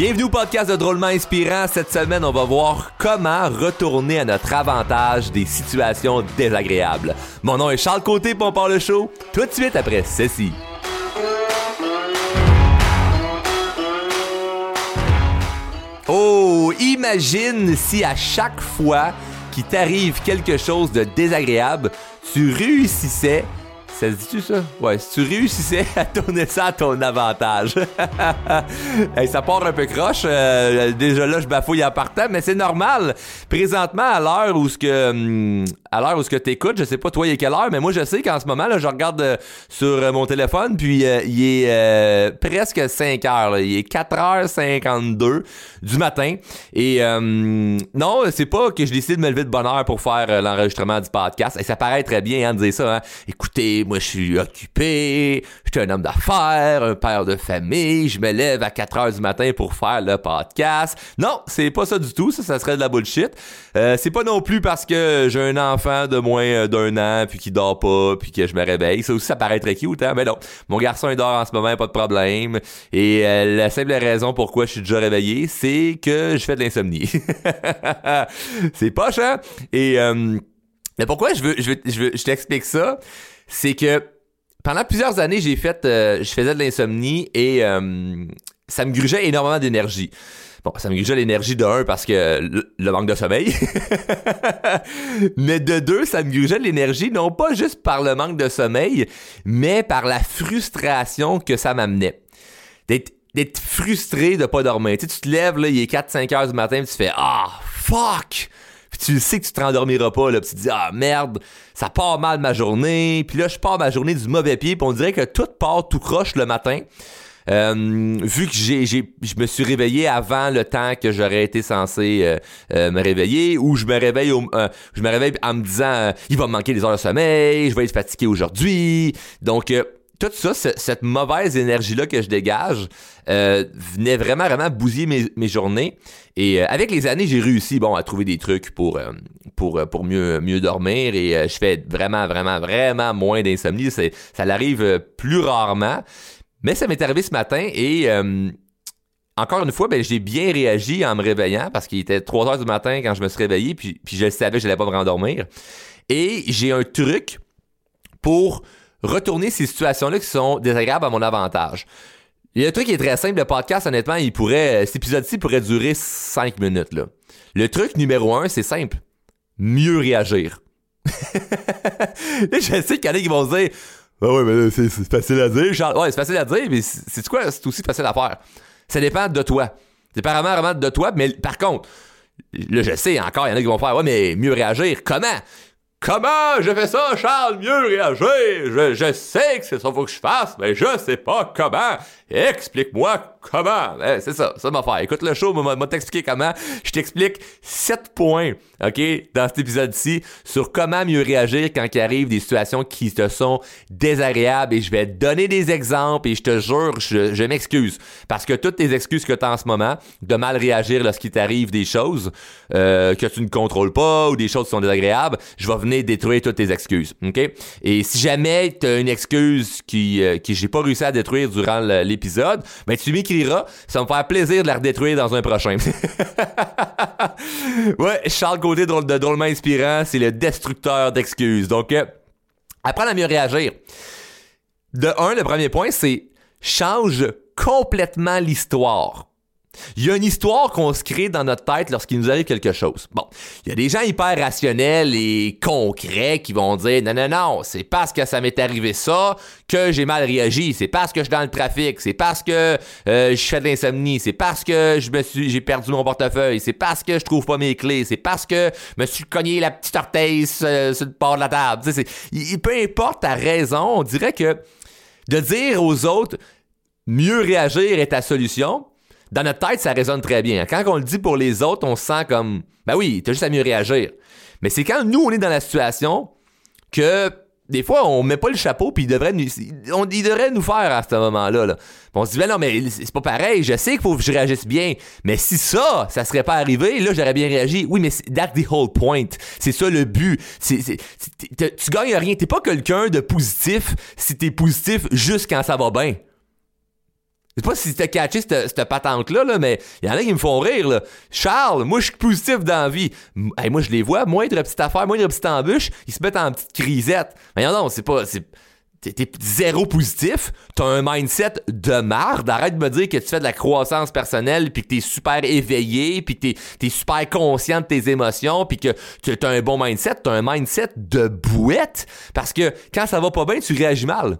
Bienvenue au podcast de Drôlement Inspirant. Cette semaine, on va voir comment retourner à notre avantage des situations désagréables. Mon nom est Charles Côté, pour on part le show tout de suite après ceci. Oh, imagine si à chaque fois qu'il t'arrive quelque chose de désagréable, tu réussissais ça se dit-tu ça? Ouais, si tu réussissais à tourner ça à ton avantage. ça part un peu croche. Euh, déjà là, je bafouille en partant, mais c'est normal. Présentement, à l'heure où ce que hum, à l'heure où ce que t'écoutes, je sais pas toi il est quelle heure, mais moi je sais qu'en ce moment là, je regarde euh, sur euh, mon téléphone, puis il est presque 5 heures. Il est 4h52 du matin. Et non, c'est pas que je décide de me lever de bonne heure pour faire l'enregistrement du podcast. Et ça paraît très bien hein, de dire ça. Hein. Écoutez, moi je suis occupé, je suis un homme d'affaires, un père de famille, je me lève à 4 heures du matin pour faire le podcast. Non, c'est pas ça du tout, ça, ça serait de la bullshit. Euh, c'est pas non plus parce que j'ai un enfant de moins d'un an puis qui dort pas puis que je me réveille. Ça aussi, ça paraît très cute, hein? Mais non, mon garçon il dort en ce moment, pas de problème. Et euh, la simple raison pourquoi je suis déjà réveillé, c'est que je fais de l'insomnie. c'est pas hein? Et euh, mais pourquoi je veux, je veux, je, t'explique ça? c'est que pendant plusieurs années, j'ai fait, euh, je faisais de l'insomnie et euh, ça me grugeait énormément d'énergie. Bon, ça me grugeait l'énergie de un parce que le, manque de sommeil. mais de deux, ça me grugeait l'énergie non pas juste par le manque de sommeil, mais par la frustration que ça m'amenait. D'être, frustré de pas dormir. Tu, sais, tu te lèves, il est 4-5 heures du matin, tu fais Ah, fuck! Puis tu sais que tu te rendormiras pas, là, puis tu te dis Ah merde, ça part mal ma journée. Puis là, je pars ma journée du mauvais pied, puis on dirait que tout part tout croche le matin. Euh, vu que j'ai, je me suis réveillé avant le temps que j'aurais été censé euh, euh, me réveiller, ou je me réveille, au, je me réveille en me disant il va me manquer des heures de sommeil, je vais être fatigué aujourd'hui. Donc tout ça, cette mauvaise énergie-là que je dégage, venait vraiment, vraiment bousiller mes, journées. Et avec les années, j'ai réussi, bon, à trouver des trucs pour, pour, pour mieux, mieux dormir. Et je fais vraiment, vraiment, vraiment moins d'insomnie. Ça l'arrive plus rarement. Mais ça m'est arrivé ce matin et encore une fois, ben, j'ai bien réagi en me réveillant parce qu'il était 3 heures du matin quand je me suis réveillé, puis, puis je savais que je n'allais pas me rendormir. Et j'ai un truc pour retourner ces situations-là qui sont désagréables à mon avantage. Un truc est très simple, le podcast, honnêtement, il pourrait, cet épisode-ci pourrait durer 5 minutes. Le truc numéro un, c'est simple. Mieux réagir. je sais qu'il y en a qui vont se dire, ah ouais, mais c'est facile à dire, Charles. Ouais, c'est facile à dire, mais c'est quoi? C'est aussi facile à faire? Ça dépend de toi. C'est vraiment, vraiment de toi, mais par contre, là, je sais encore, il y en a qui vont faire, ouais, mais mieux réagir. Comment? Comment je fais ça, Charles? Mieux réagir. Je, je sais que c'est ça qu'il faut que je fasse, mais je sais pas comment. Explique-moi comment. Eh, c'est ça, ça m'a fait. Écoute le show, m'a t'expliquer comment. Je t'explique sept points, OK, dans cet épisode-ci, sur comment mieux réagir quand il arrive des situations qui te sont désagréables. Et je vais te donner des exemples et je te jure, je, m'excuse. Parce que toutes tes excuses que tu as en ce moment, de mal réagir lorsqu'il t'arrive des choses euh, que tu ne contrôles pas ou des choses qui sont désagréables, je vais venir détruire toutes tes excuses, OK? Et si jamais tu as une excuse qui, euh, qui j'ai pas réussi à détruire durant l'épisode, épisode, ben tu m'écriras. Ça va me faire plaisir de la redétruire dans un prochain. ouais, Charles Gauthier de Drôlement Inspirant, c'est le destructeur d'excuses. Donc, euh, apprendre à mieux réagir. De un, le premier point, c'est change complètement l'histoire. Il y a une histoire qu'on se crée dans notre tête lorsqu'il nous arrive quelque chose. Bon, il y a des gens hyper rationnels et concrets qui vont dire non non non, c'est parce que ça m'est arrivé ça que j'ai mal réagi, c'est parce que je suis dans le trafic, c'est parce que euh, je fais de l'insomnie, c'est parce que je me suis j'ai perdu mon portefeuille, c'est parce que je trouve pas mes clés, c'est parce que je me suis cogné la petite orteil sur, le bord de la table. Peu importe ta raison, on dirait que de dire aux autres mieux réagir est ta solution, dans notre tête, ça résonne très bien. Quand on le dit pour les autres, on se sent comme, ben oui, t'as juste à mieux réagir. Mais c'est quand nous, on est dans la situation que des fois, on met pas le chapeau, puis il devrait nous, on, il devrait nous faire à ce moment-là. On se dit, ben non, mais c'est pas pareil, je sais qu'il faut que je réagisse bien, mais si ça, ça serait pas arrivé, là, j'aurais bien réagi. Oui, mais that's the whole point. C'est ça le but. Tu gagnes rien. T'es pas quelqu'un de positif si t'es positif juste quand ça va bien. Sais pas si t'as catché cette, patente-là, là, mais il y en a qui me font rire. Là. Charles, moi je suis positif dans la vie. Moi je les vois, moindre petite affaire, moindre petite embûche, ils se mettent en petite crisette. Mais non, non, c'est pas. T'es, zéro positif, t'as un mindset de marde. Arrête de me dire que tu fais de la croissance personnelle, puis que t'es super éveillé, puis que t'es, super conscient de tes émotions, puis que tu as un bon mindset. T'as un mindset de bouette, parce que quand ça va pas bien, tu réagis mal.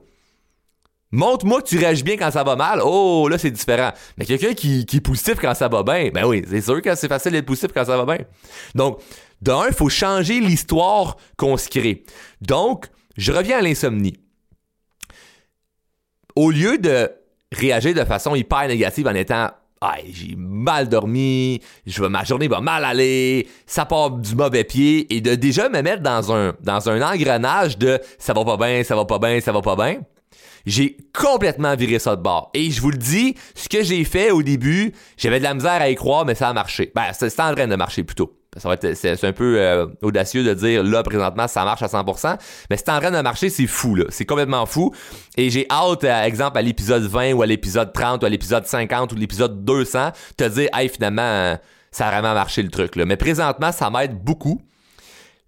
Montre-moi que tu réagis bien quand ça va mal. Oh, là, c'est différent. Mais quelqu'un qui, qui est positif quand ça va bien, ben oui, c'est sûr que c'est facile d'être positif quand ça va bien. Donc, d'un, il faut changer l'histoire qu'on se crée. Donc, je reviens à l'insomnie. Au lieu de réagir de façon hyper négative en étant ah, j'ai mal dormi, je ma journée va mal aller, ça part du mauvais pied, et de déjà me mettre dans un, dans un engrenage de ça va pas bien, ça va pas bien, ça va pas bien, j'ai complètement viré ça de bord. Et je vous le dis, ce que j'ai fait au début, j'avais de la misère à y croire, mais ça a marché. Ben, c'est en train de marcher plutôt. C'est, un peu euh, audacieux de dire là présentement ça marche à 100%, mais c'est en train de marcher, c'est fou là, c'est complètement fou. Et j'ai hâte, à exemple à l'épisode 20 ou à l'épisode 30 ou à l'épisode 50 ou l'épisode 200, te dire hey finalement ça a vraiment marché le truc. Mais présentement ça m'aide beaucoup.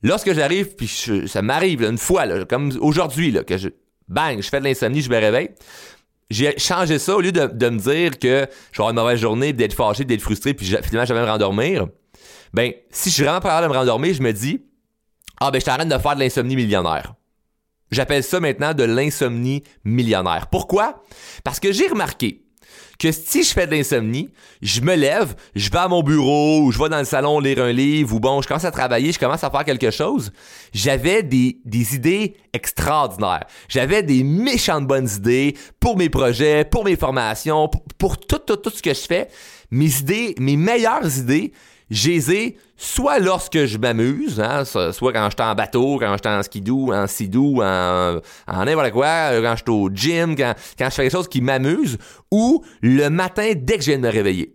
Lorsque j'arrive, puis ça m'arrive une fois là, comme aujourd'hui que je bang, je fais de l'insomnie, je me réveille. J'ai changé ça au lieu de, me dire que je vais avoir une mauvaise journée, d'être fâché, d'être frustré, puis finalement je vais me rendormir. Ben, si je suis vraiment pas capable de me rendormir, je me dis Ah ben je t'arrête de faire de l'insomnie millionnaire. J'appelle ça maintenant de l'insomnie millionnaire. Pourquoi? Parce que j'ai remarqué que si je fais de l'insomnie, je me lève, je vais à mon bureau, ou je vais dans le salon lire un livre, ou bon, je commence à travailler, je commence à faire quelque chose, j'avais des, idées extraordinaires. J'avais des méchantes bonnes idées pour mes projets, pour mes formations, pour, tout, tout, tout ce que je fais. Mes idées, mes meilleures idées, je les ai soit lorsque je m'amuse, hein, so- soit quand j'étais en bateau, quand j'étais en skidoo, en sidou, en, en n'importe quoi, quand j'étais au gym, quand, quand je fais quelque chose qui m'amuse, ou le matin dès que je viens de me réveiller.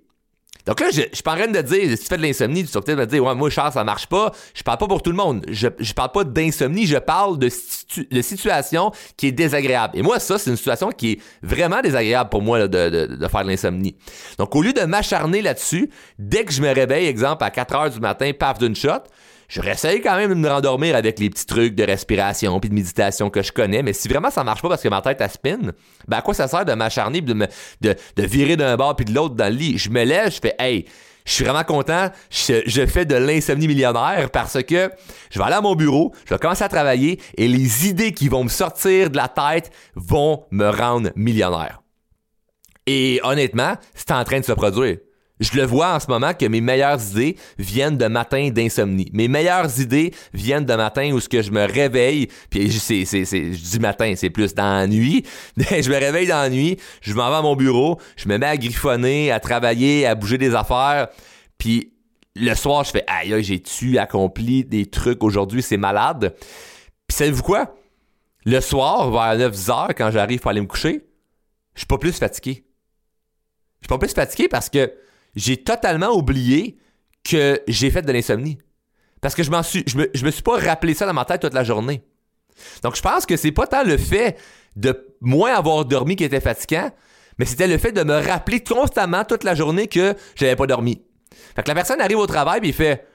Donc là, je, je suis en train de dire, si tu fais de l'insomnie, tu vas peut-être me dire, ouais, moi, Charles, ça marche pas. Je parle pas pour tout le monde. Je, je parle pas d'insomnie, je parle de, situ- de situation qui est désagréable. Et moi, ça, c'est une situation qui est vraiment désagréable pour moi là, de, de, de faire de l'insomnie. Donc, au lieu de m'acharner là-dessus, dès que je me réveille, exemple, à 4 heures du matin, paf d'une shot, je réessaye quand même de me rendormir avec les petits trucs de respiration puis de méditation que je connais, mais si vraiment ça marche pas parce que ma tête elle spin, ben à quoi ça sert de m'acharner de me de, virer d'un bord puis de l'autre dans le lit? Je me lève, je fais hey, je suis vraiment content, je fais de l'insomnie millionnaire parce que je vais aller à mon bureau, je vais commencer à travailler et les idées qui vont me sortir de la tête vont me rendre millionnaire. Et honnêtement, c'est en train de se produire. Je le vois en ce moment que mes meilleures idées viennent de matins d'insomnie. Mes meilleures idées viennent de matins où ce que je me réveille, puis c'est, c'est, c'est, je dis matin, c'est plus dans la nuit. je me réveille dans la nuit, je m'en vais à mon bureau, je me mets à griffonner, à travailler, à bouger des affaires, puis le soir, je fais aïe, j'ai-tu accompli des trucs aujourd'hui, c'est malade. Puis savez-vous quoi? Le soir, vers 9 heures, quand j'arrive pour aller me coucher, je suis pas plus fatigué. Je suis pas plus fatigué parce que j'ai totalement oublié que j'ai fait de l'insomnie. Parce que je m'en suis, je me, suis pas rappelé ça dans ma tête toute la journée. Donc je pense que c'est pas tant le fait de moins avoir dormi qui était fatigant, mais c'était le fait de me rappeler constamment toute la journée que j'avais pas dormi. Fait que la personne arrive au travail et il fait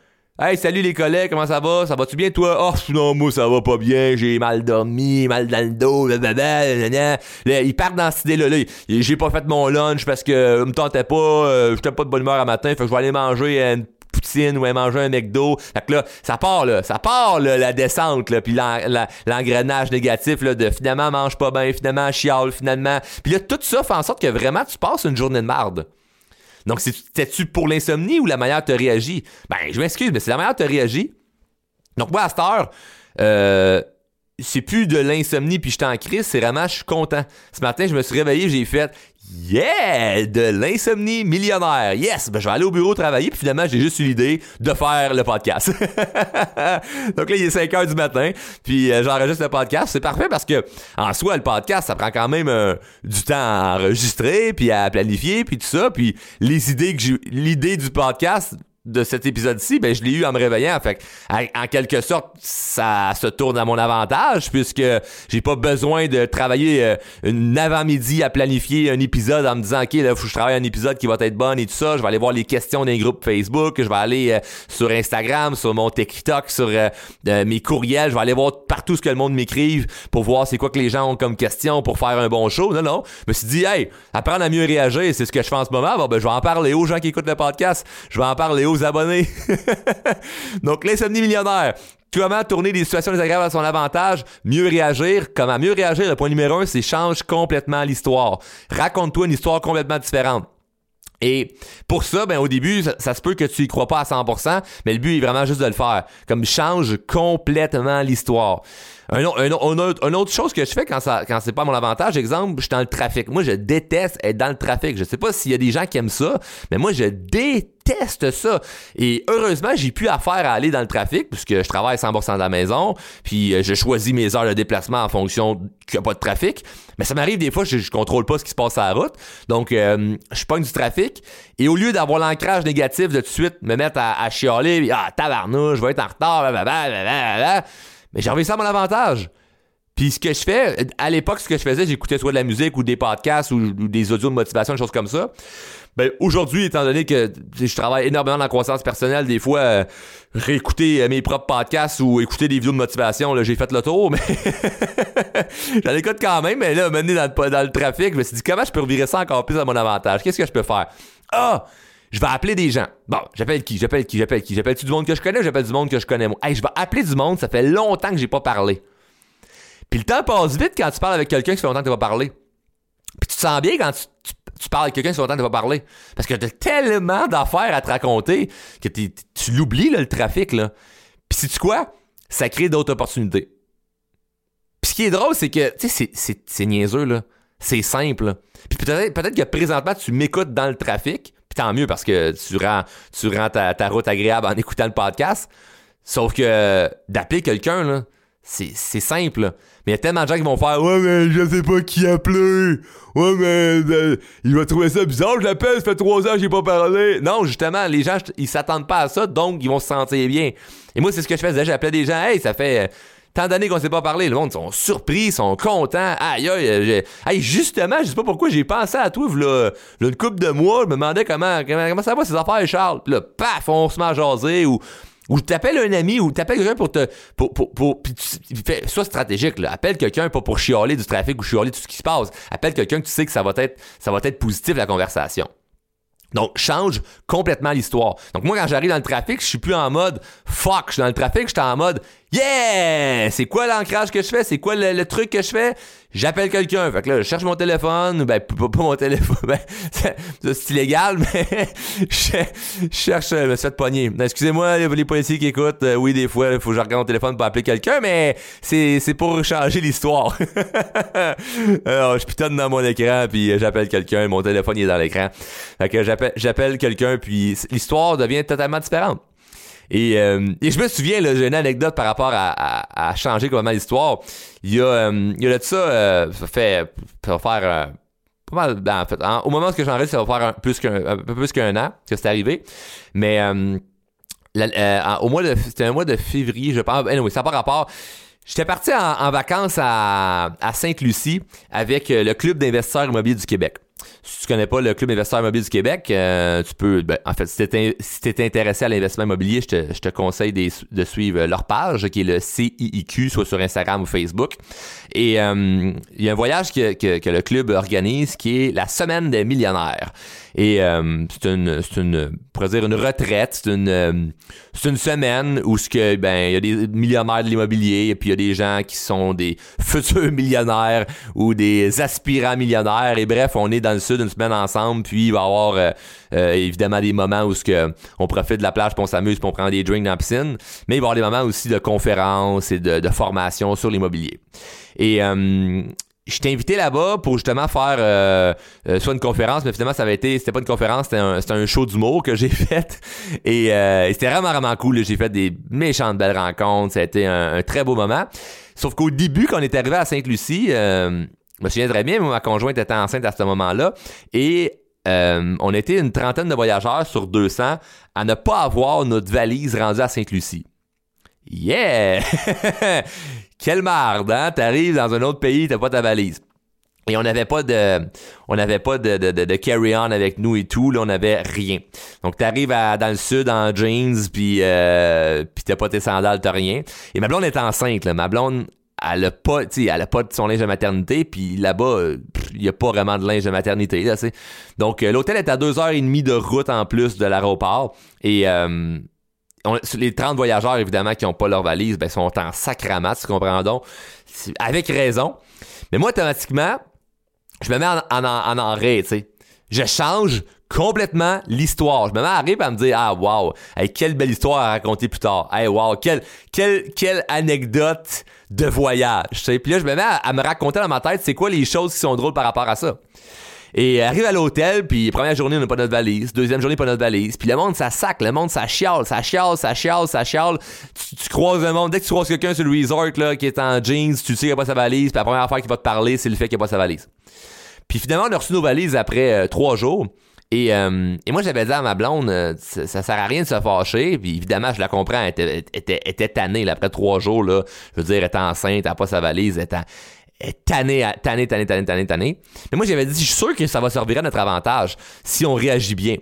Hey, salut les collègues, comment ça va? Ça va-tu bien toi? Oh, non, moi ça va pas bien, j'ai mal dormi, mal dans le dos, blablabla. Là, ils partent dans cette idée-là. J'ai pas fait mon lunch parce que euh, me tentait pas, euh, j'étais pas de bonne humeur à matin, fait que je vais aller manger une poutine ou aller manger un McDo. Fait que là, ça part là, ça part là, la descente, là, puis l'engrenage négatif là, de finalement mange pas bien, finalement chiale, finalement. Puis là, tout ça fait en sorte que vraiment tu passes une journée de marde. Donc, c'était-tu pour l'insomnie ou la manière te réagit? Ben, je m'excuse, mais c'est la manière te réagit. Donc, moi, à cette heure, euh, c'est plus de l'insomnie puis je suis en crise, c'est vraiment, je suis content. Ce matin, je me suis réveillé, j'ai fait Yeah! De l'insomnie millionnaire. Yes! Ben, je vais aller au bureau travailler, puis finalement, j'ai juste eu l'idée de faire le podcast. Donc là, il est 5 heures du matin, puis euh, j'enregistre le podcast. C'est parfait parce que, en soi, le podcast, ça prend quand même euh, du temps à enregistrer, puis à planifier, puis tout ça. Puis les idées que j'ai, l'idée du podcast, de cet épisode-ci, ben je l'ai eu en me réveillant. Fait en, quelque sorte, ça se tourne à mon avantage puisque j'ai pas besoin de travailler euh, une avant-midi à planifier un épisode en me disant ok là faut que je travaille un épisode qui va être bon et tout ça. Je vais aller voir les questions des groupes Facebook, je vais aller euh, sur Instagram, sur mon TikTok, sur euh, mes courriels, je vais aller voir partout ce que le monde m'écrive pour voir c'est quoi que les gens ont comme question pour faire un bon show. Non non, je me suis dit hey apprendre à mieux réagir, c'est ce que je fais en ce moment. Bon, ben je vais en parler aux gens qui écoutent le podcast, je vais en parler aux abonnés. Donc, l'insomnie millionnaire. Comment tourner des situations désagréables à son avantage, mieux réagir. Comment mieux réagir? Le point numéro un, c'est change complètement l'histoire. Raconte-toi une histoire complètement différente. Et pour ça, ben au début, ça, se peut que tu y crois pas à 100%, mais le but est vraiment juste de le faire. Comme change complètement l'histoire. Un, autre, chose que je fais quand ça quand c'est pas mon avantage, exemple, je suis dans le trafic. Moi, je déteste être dans le trafic. Je sais pas s'il y a des gens qui aiment ça, mais moi, je déteste ça. Et heureusement, j'ai pu affaire à aller dans le trafic puisque je travaille 100% de la maison, puis euh, je choisis mes heures de déplacement en fonction qu'il n'y a pas de trafic. Mais ça m'arrive des fois, je, je contrôle pas ce qui se passe à la route. Donc, euh, je pogne du trafic. Et au lieu d'avoir l'ancrage négatif de tout de suite me mettre à, à chialer, ah, tabarnouche, je vais être en retard, blablabla, mais j'ai envie ça à mon avantage. Puis ce que je fais, à l'époque, ce que je faisais, j'écoutais soit de la musique ou des podcasts ou, des audios de motivation, des choses comme ça. Ben, aujourd'hui, étant donné que je travaille énormément dans la croissance personnelle, des fois, euh, réécouter euh, mes propres podcasts ou écouter des vidéos de motivation, là, j'ai fait le tour, mais j'en écoute quand même, mais là, mené dans le, dans le trafic, je me suis dit, comment je peux revirer ça encore plus à mon avantage? Qu'est-ce que je peux faire? Ah! je vais appeler des gens. Bon, j'appelle qui? J'appelle qui? J'appelle qui? J'appelle-tu du monde que je connais ou j'appelle du monde que je connais moi? Hey, je vais appeler du monde, ça fait longtemps que j'ai pas parlé. Puis le temps passe vite quand tu parles avec quelqu'un qui fait longtemps que tu pas parlé. Puis tu te sens bien quand tu, parles avec quelqu'un fait longtemps que tu pas parlé. Parce que t'as tellement d'affaires à te raconter que tu l'oublies, le trafic, là. Puis sais-tu quoi? Ça crée d'autres opportunités. Puis ce qui est drôle, c'est que, tu sais, c'est niaiseux, là. C'est simple. Puis peut-être peut que présentement, tu m'écoutes dans le trafic, puis tant mieux parce que tu rends, tu ta, route agréable en écoutant le podcast. Sauf que d'appeler quelqu'un, là, c'est, simple. Mais il y a tellement de gens qui vont faire Ouais, mais je sais pas qui appeler. Ouais, mais euh, il va trouver ça bizarre. Je l'appelle, ça fait trois ans que j'ai pas parlé. Non, justement, les gens, ils s'attendent pas à ça, donc ils vont se sentir bien. Et moi, c'est ce que je faisais. J'appelais des gens Hey, ça fait tant d'années qu'on s'est pas parlé, le monde sont surpris, sont contents. Aïe, aïe, aïe, justement, je sais pas pourquoi j'ai pensé à toi, là, une couple de mois, je me demandais comment, comment, ça va ces affaires, Charles? Puis là, paf, on se met à jaser ou ou t'appelles un ami ou t'appelles quelqu'un pour te pour puis tu soit stratégique là, appelle quelqu'un pas pour chialer du trafic ou chialer tout ce qui se passe, appelle quelqu'un que tu sais que ça va être ça va être positif la conversation. Donc, change complètement l'histoire. Donc, moi, quand j'arrive dans le trafic, je suis plus en mode fuck, je suis dans le trafic, je suis en mode Yeah! C'est quoi l'ancrage que je fais? C'est quoi le, truc que je fais? J'appelle quelqu'un. Fait que là, je cherche mon téléphone. Ben, pas, mon téléphone. Ben, c'est illégal, mais je, cherche, je me suis fait pogner. Excusez-moi, les, policiers qui écoutent. Euh, oui, des fois, il faut que je regarde mon téléphone pour appeler quelqu'un, mais c'est, pour changer l'histoire. Alors, je pitonne dans mon écran, puis j'appelle quelqu'un. Mon téléphone est dans l'écran. Fait que j'appelle, j'appelle quelqu'un, puis l'histoire devient totalement différente. Euh, et, je me souviens, j'ai une anecdote par rapport à, changer complètement l'histoire. Il y a, euh, il ça, euh, ça fait, va faire pas mal, en fait, au moment où j'enregistre, ça va faire un, plus qu'un, un peu plus qu'un an que c'est arrivé. Mais au mois de, c'était un mois de février, je pense. Anyway, ça n'a pas rapport. J'étais parti en, vacances à Sainte-Lucie avec le Club d'investisseurs immobiliers du Québec. Si tu connais pas le Club investisseur immobilier du Québec, euh, tu peux, ben, en fait, si tu es, intéressé à l'investissement immobilier, je te, je te conseille de, suivre leur page, qui est le CIIQ, soit sur Instagram ou Facebook. Et euh, il y a un voyage que, que, que, le club organise qui est la Semaine des millionnaires. Et euh, c'est une, c'est une, dire une retraite, c'est une, euh, c'est une semaine où ce que ben il y a des millionnaires de l'immobilier et puis il y a des gens qui sont des futurs millionnaires ou des aspirants millionnaires et bref, on est dans le sud une semaine ensemble, puis il va y avoir euh, évidemment des moments où que on profite de la plage, puis on s'amuse, puis on prend des drinks dans la piscine, mais il va y avoir des moments aussi de conférences et de, de formation sur l'immobilier. Et je t'ai invité là-bas pour justement faire euh, euh, soit une conférence, mais finalement ça avait été, c'était pas une conférence, c'était un, un show d'humour que j'ai fait. Et, euh, c'était vraiment vraiment cool. J'ai fait des méchantes belles rencontres. Ça a été un, très beau moment. Sauf qu'au début, quand on est arrivé à Sainte-Lucie, je me souviens bien, ma conjointe était enceinte à ce moment-là. Et euh, on était une trentaine de voyageurs sur 200 à ne pas avoir notre valise rendue à Sainte-Lucie. Yeah! Quelle marde, hein? T'arrives dans un autre pays, t'as pas ta valise. Et on n'avait pas de, on n'avait pas de, carry-on avec nous et tout, là, on n'avait rien. Donc t'arrives dans le sud en jeans, puis euh, puis t'as pas tes sandales, t'as rien. Et ma blonde est enceinte, là. Ma blonde, elle a pas, tu elle a pas de son linge de maternité, puis là-bas, il y a pas vraiment de linge de maternité, là, sais. Donc euh, l'hôtel est à deux heures et demie de route en plus de l'aéroport. Et euh, les 30 voyageurs, évidemment, qui ont pas leur valise, ben, sont en sacrament, tu comprends donc. Avec raison. Mais moi, automatiquement, je me mets en, en, en, tu sais. Je change complètement l'histoire. Je me mets à rire à me dire ah wow, quelle belle histoire à raconter plus tard. Hey wow, quelle anecdote de voyage. Puis là je me mets à, me raconter dans ma tête c'est quoi les choses qui sont drôles par rapport à ça. Et arrive à l'hôtel, puis première journée, on n'a pas notre valise. Deuxième journée, pas notre valise. Puis le monde, ça sac. Le monde, ça chiale, ça chiale, ça chiale, ça chiale. Tu, croises le monde. Dès que tu croises quelqu'un sur le resort, là, qui est en jeans, tu sais qu'il n'a pas sa valise. Puis la première affaire qu'il va te parler, c'est le fait qu'il n'a pas sa valise. Puis finalement, on a reçu nos valises après euh, trois jours. Et, euh, et, moi, j'avais dit à ma blonde, euh, ça, sert à rien de se fâcher. Puis évidemment, je la comprends, elle était, était, était tannée après trois jours. Là, je veux dire, elle était enceinte, elle n'a pas sa valise, elle était, tannée, tannée, tannée, tannée, tannée, tannée. Mais moi, j'avais dit, je suis sûr que ça va servir à notre avantage si on réagit bien.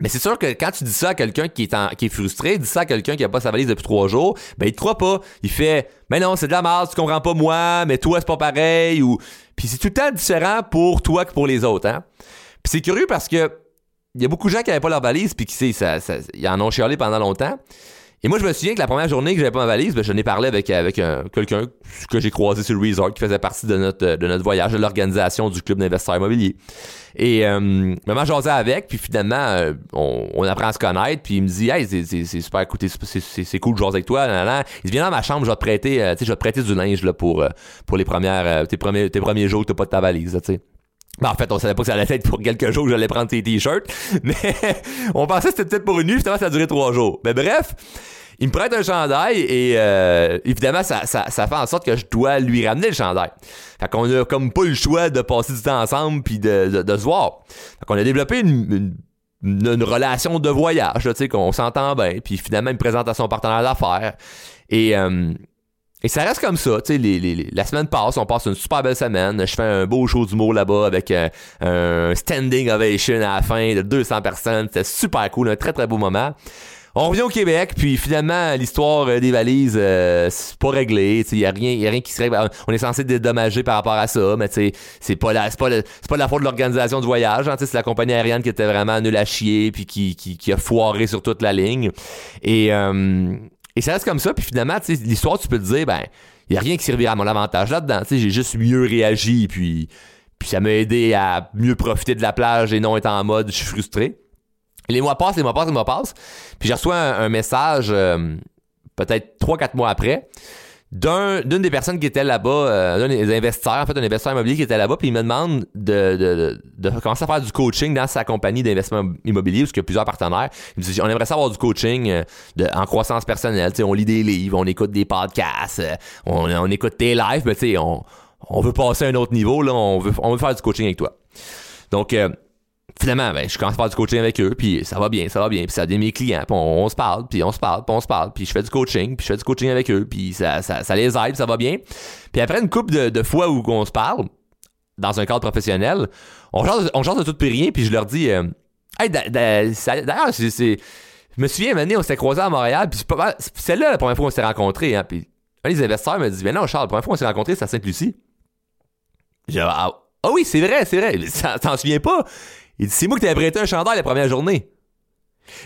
Mais c'est sûr que quand tu dis ça à quelqu'un qui est qui est frustré, dis ça à quelqu'un qui a pas sa valise depuis trois jours, ben il te croit pas. Il fait, mais non, c'est de la merde, tu comprends pas moi, mais toi c'est pas pareil ou. Puis c'est tout le temps différent pour toi que pour les autres, hein. C'est curieux parce que il y a beaucoup de gens qui avaient pas leur valise puis qui ça, ça, ils en ont chialé pendant longtemps. Et moi, je me souviens que la première journée que j'avais pas ma valise, ben, je n'ai parlé avec, avec quelqu'un que j'ai croisé sur le resort qui faisait partie de notre, voyage, de l'organisation du club d'investisseurs immobiliers. Et euh, maman jasait avec, puis finalement, euh, on, apprend à se connaître, puis il me dit Hey, c'est super, écoutez, c'est cool de jaser avec toi. Il dit Viens dans ma chambre, je vais te prêter, euh, je te prêter du linge là, pour, euh, pour les premières, tes, premiers, tes premiers jours que t'as pas de ta valise, sais. Ben, en fait, on savait pas que ça allait être pour quelques jours que j'allais prendre tes t-shirts, mais on pensait que c'était peut-être pour une nuit, finalement ça a duré trois jours. Mais bref, il me prête un chandail et euh, évidemment, ça, ça, ça, fait en sorte que je dois lui ramener le chandail. Fait qu'on a comme pas le choix de passer du temps ensemble puis de, de, se voir. Fait qu'on a développé une, une, relation de voyage, tu sais, qu'on s'entend bien. Puis finalement, il me présente à son partenaire d'affaires. Et... Euh, et ça reste comme ça, tu sais, la semaine passe, on passe une super belle semaine. Je fais un beau show d'humour là-bas avec un, un, standing ovation à la fin de 200 personnes. C'était super cool, un très très beau moment. On revient au Québec, puis finalement, l'histoire euh, des valises, euh, c'est pas réglé. Il y y a rien qui se règle. On est censé dédommager par rapport à ça, mais c'est pas la, c'est pas, pas la faute de l'organisation du voyage. Hein, c'est la compagnie aérienne qui était vraiment nulle à chier, puis qui, qui, qui a foiré sur toute la ligne. Et, euh, et ça reste comme ça, puis finalement, l'histoire, tu peux te dire, ben, il y a rien qui servira à mon avantage là-dedans. J'ai juste mieux réagi, puis, puis ça m'a aidé à mieux profiter de la plage et non être en mode je suis frustré. Les mois passent, les mois passent, les mois passent. Puis j'ai reçu un, message euh, peut-être 3-4 mois après d'un d'une des personnes qui était là-bas, euh, d'un des investisseurs, en fait, un investisseur immobilier qui était là-bas, puis il me demande de, de, de, commencer à faire du coaching dans sa compagnie d'investissement immobilier, parce qu'il y a plusieurs partenaires. Il me dit, on aimerait savoir du coaching euh, de, en croissance personnelle. sais on lit des livres, on écoute des podcasts, on, on écoute tes lives, mais tu sais, on, on veut passer à un autre niveau, là, on veut, on veut faire du coaching avec toi. Donc, finalement, ben, je commence à faire du coaching avec eux, puis ça va bien, ça va bien, puis ça devient mes clients, puis on, se parle, puis on se parle, puis on se parle, puis je fais du coaching, puis je fais du coaching avec eux, puis ça, ça, ça les aide, ça va bien. Puis après une couple de, fois où on se parle, dans un cadre professionnel, on change, on change de tout puis rien, puis je leur dis, euh, hey, d'ailleurs, c'est, je me souviens, année, on s'était croisés à Montréal, puis c'est là la première fois qu'on s'est rencontrés, hein, puis un des investisseurs me dit, mais non, Charles, la première fois qu'on s'est rencontrés, c'est à Sainte-Lucie. J'ai ah, ah oui, c'est vrai, c'est vrai. T'en souviens pas? Il dit, c'est moi qui t'avais prêté un chandail la première journée.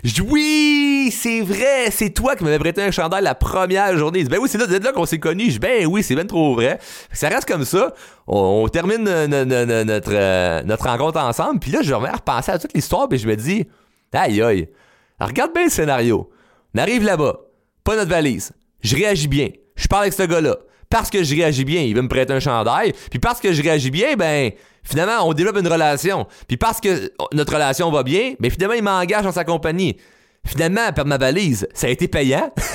Je dis, oui, c'est vrai, c'est toi qui m'avais prêté un chandail la première journée. Il dit, ben oui, c'est là, là qu'on s'est connus. Je dis, ben oui, c'est bien trop vrai. Ça reste comme ça. On, termine notre, euh, notre rencontre ensemble. Puis là, je remets à repenser à toute l'histoire. Puis je me dis, aïe, aïe. regarde bien le scénario. On arrive là-bas. Pas notre valise. Je réagis bien. Je parle avec ce gars-là. Parce que je réagis bien, il veut me prêter un chandail. Puis parce que je réagis bien, ben, Finalement, on développe une relation. Puis parce que notre relation va bien, mais finalement, il m'engage dans sa compagnie. Finalement, perdre ma valise, ça a été payant.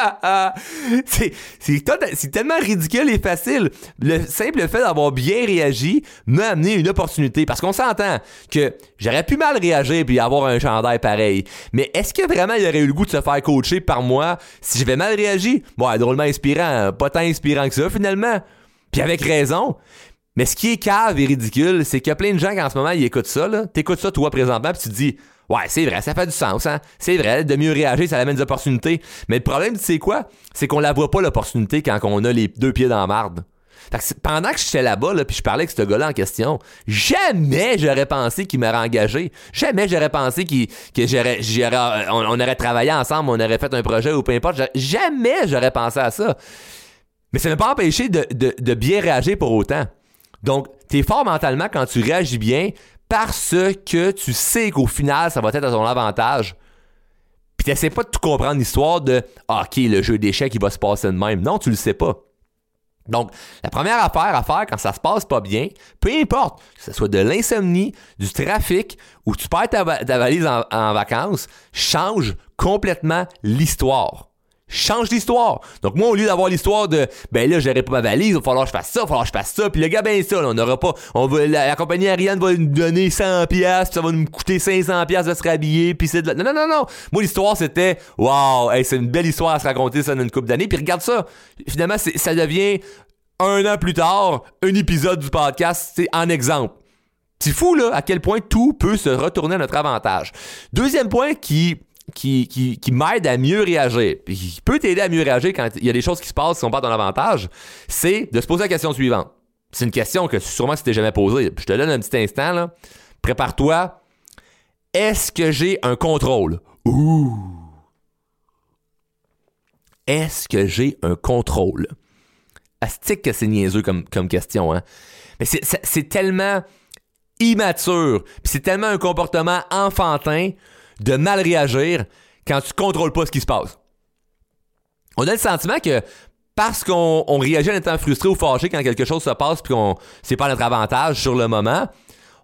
c'est tellement ridicule et facile. Le simple fait d'avoir bien réagi m'a amené une opportunité. Parce qu'on s'entend que j'aurais pu mal réagir puis avoir un chandail pareil. Mais est-ce que vraiment il aurait eu le goût de se faire coacher par moi si j'avais mal réagi? Bon, drôlement inspirant. Pas tant inspirant que ça, finalement. Puis avec raison. Mais ce qui est cave et ridicule, c'est qu'il y a plein de gens qui en ce moment ils écoutent ça. T'écoutes ça toi présentement puis tu te dis Ouais, c'est vrai, ça fait du sens, hein. C'est vrai, de mieux réagir, ça amène des opportunités. Mais le problème, tu sais quoi? C'est qu'on la voit pas l'opportunité quand on a les deux pieds dans la marde. pendant que j'étais là-bas, là, puis je parlais avec ce gars-là en question, jamais j'aurais pensé qu'il m'aurait engagé. Jamais j'aurais pensé qu'il, que on, aurait travaillé ensemble, on aurait fait un projet ou peu importe. Jamais j'aurais pensé à ça. Mais ça ne m'a pas empêché de, de bien réagir pour autant. Donc, t'es fort mentalement quand tu réagis bien parce que tu sais qu'au final, ça va être à ton avantage. Puis t'essaies pas de tout comprendre l'histoire de ah, OK, le jeu d'échecs, il va se passer de même. Non, tu le sais pas. Donc, la première affaire à faire quand ça se passe pas bien, peu importe, que ce soit de l'insomnie, du trafic ou tu perds ta, valise en vacances, change complètement l'histoire change l'histoire. Donc moi, au lieu d'avoir l'histoire de ben là, j'aurais pas ma valise, il va falloir que je fasse ça, il va falloir que je fasse ça, puis le gars, ben ça, on n'aura pas. On va, la, compagnie aérienne va nous donner 100 pièces, ça va nous coûter 500 pièces de se rhabiller, puis c'est de Non, non, non, non. Moi, l'histoire, c'était Waouh, c'est une belle histoire à se raconter ça dans une couple d'années. Puis regarde ça. Finalement, ça devient un an plus tard, un épisode du podcast, c'est en exemple. C'est fou, là, à quel point tout peut se retourner à notre avantage. Deuxième point qui qui, m'aide à mieux réagir, qui peut t'aider à mieux réagir quand il y a des choses qui se passent qui sont pas dans l'avantage, c'est de se poser la question suivante. C'est une question que sûrement tu t'es jamais posée. Je te donne un petit instant. Prépare-toi. Est-ce que j'ai un contrôle? Ouh! Est-ce que j'ai un contrôle? Astique que c'est niaiseux comme, comme question, hein? Mais c'est tellement immature, c'est tellement un comportement enfantin de mal réagir quand tu contrôles pas ce qui se passe. On a le sentiment que parce qu'on réagit en étant frustré ou fâché quand quelque chose se passe puis qu'on c'est pas notre avantage sur le moment,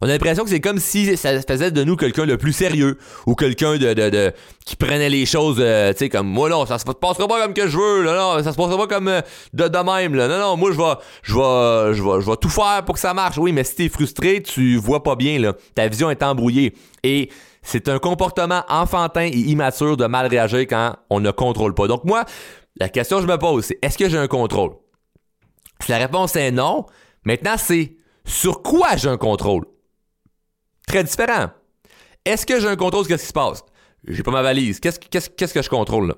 on a l'impression que c'est comme si ça faisait de nous quelqu'un de plus sérieux ou quelqu'un de, de, qui prenait les choses euh, tu sais comme moi non ça se passera pas comme que je veux là non ça se passera pas comme euh, de, de même là. Non non moi je vais je vais je vais je vais tout faire pour que ça marche. Oui mais si t'es frustré tu vois pas bien là. Ta vision est embrouillée. Et c'est un comportement enfantin et immature de mal réagir quand on ne contrôle pas. Donc moi, la question que je me pose, c'est est-ce que j'ai un contrôle? Si la réponse est non, maintenant c'est sur quoi j'ai un contrôle? Très différent. Est-ce que j'ai un contrôle sur ce qui se passe? J'ai pas ma valise. Qu'est-ce, que je contrôle là?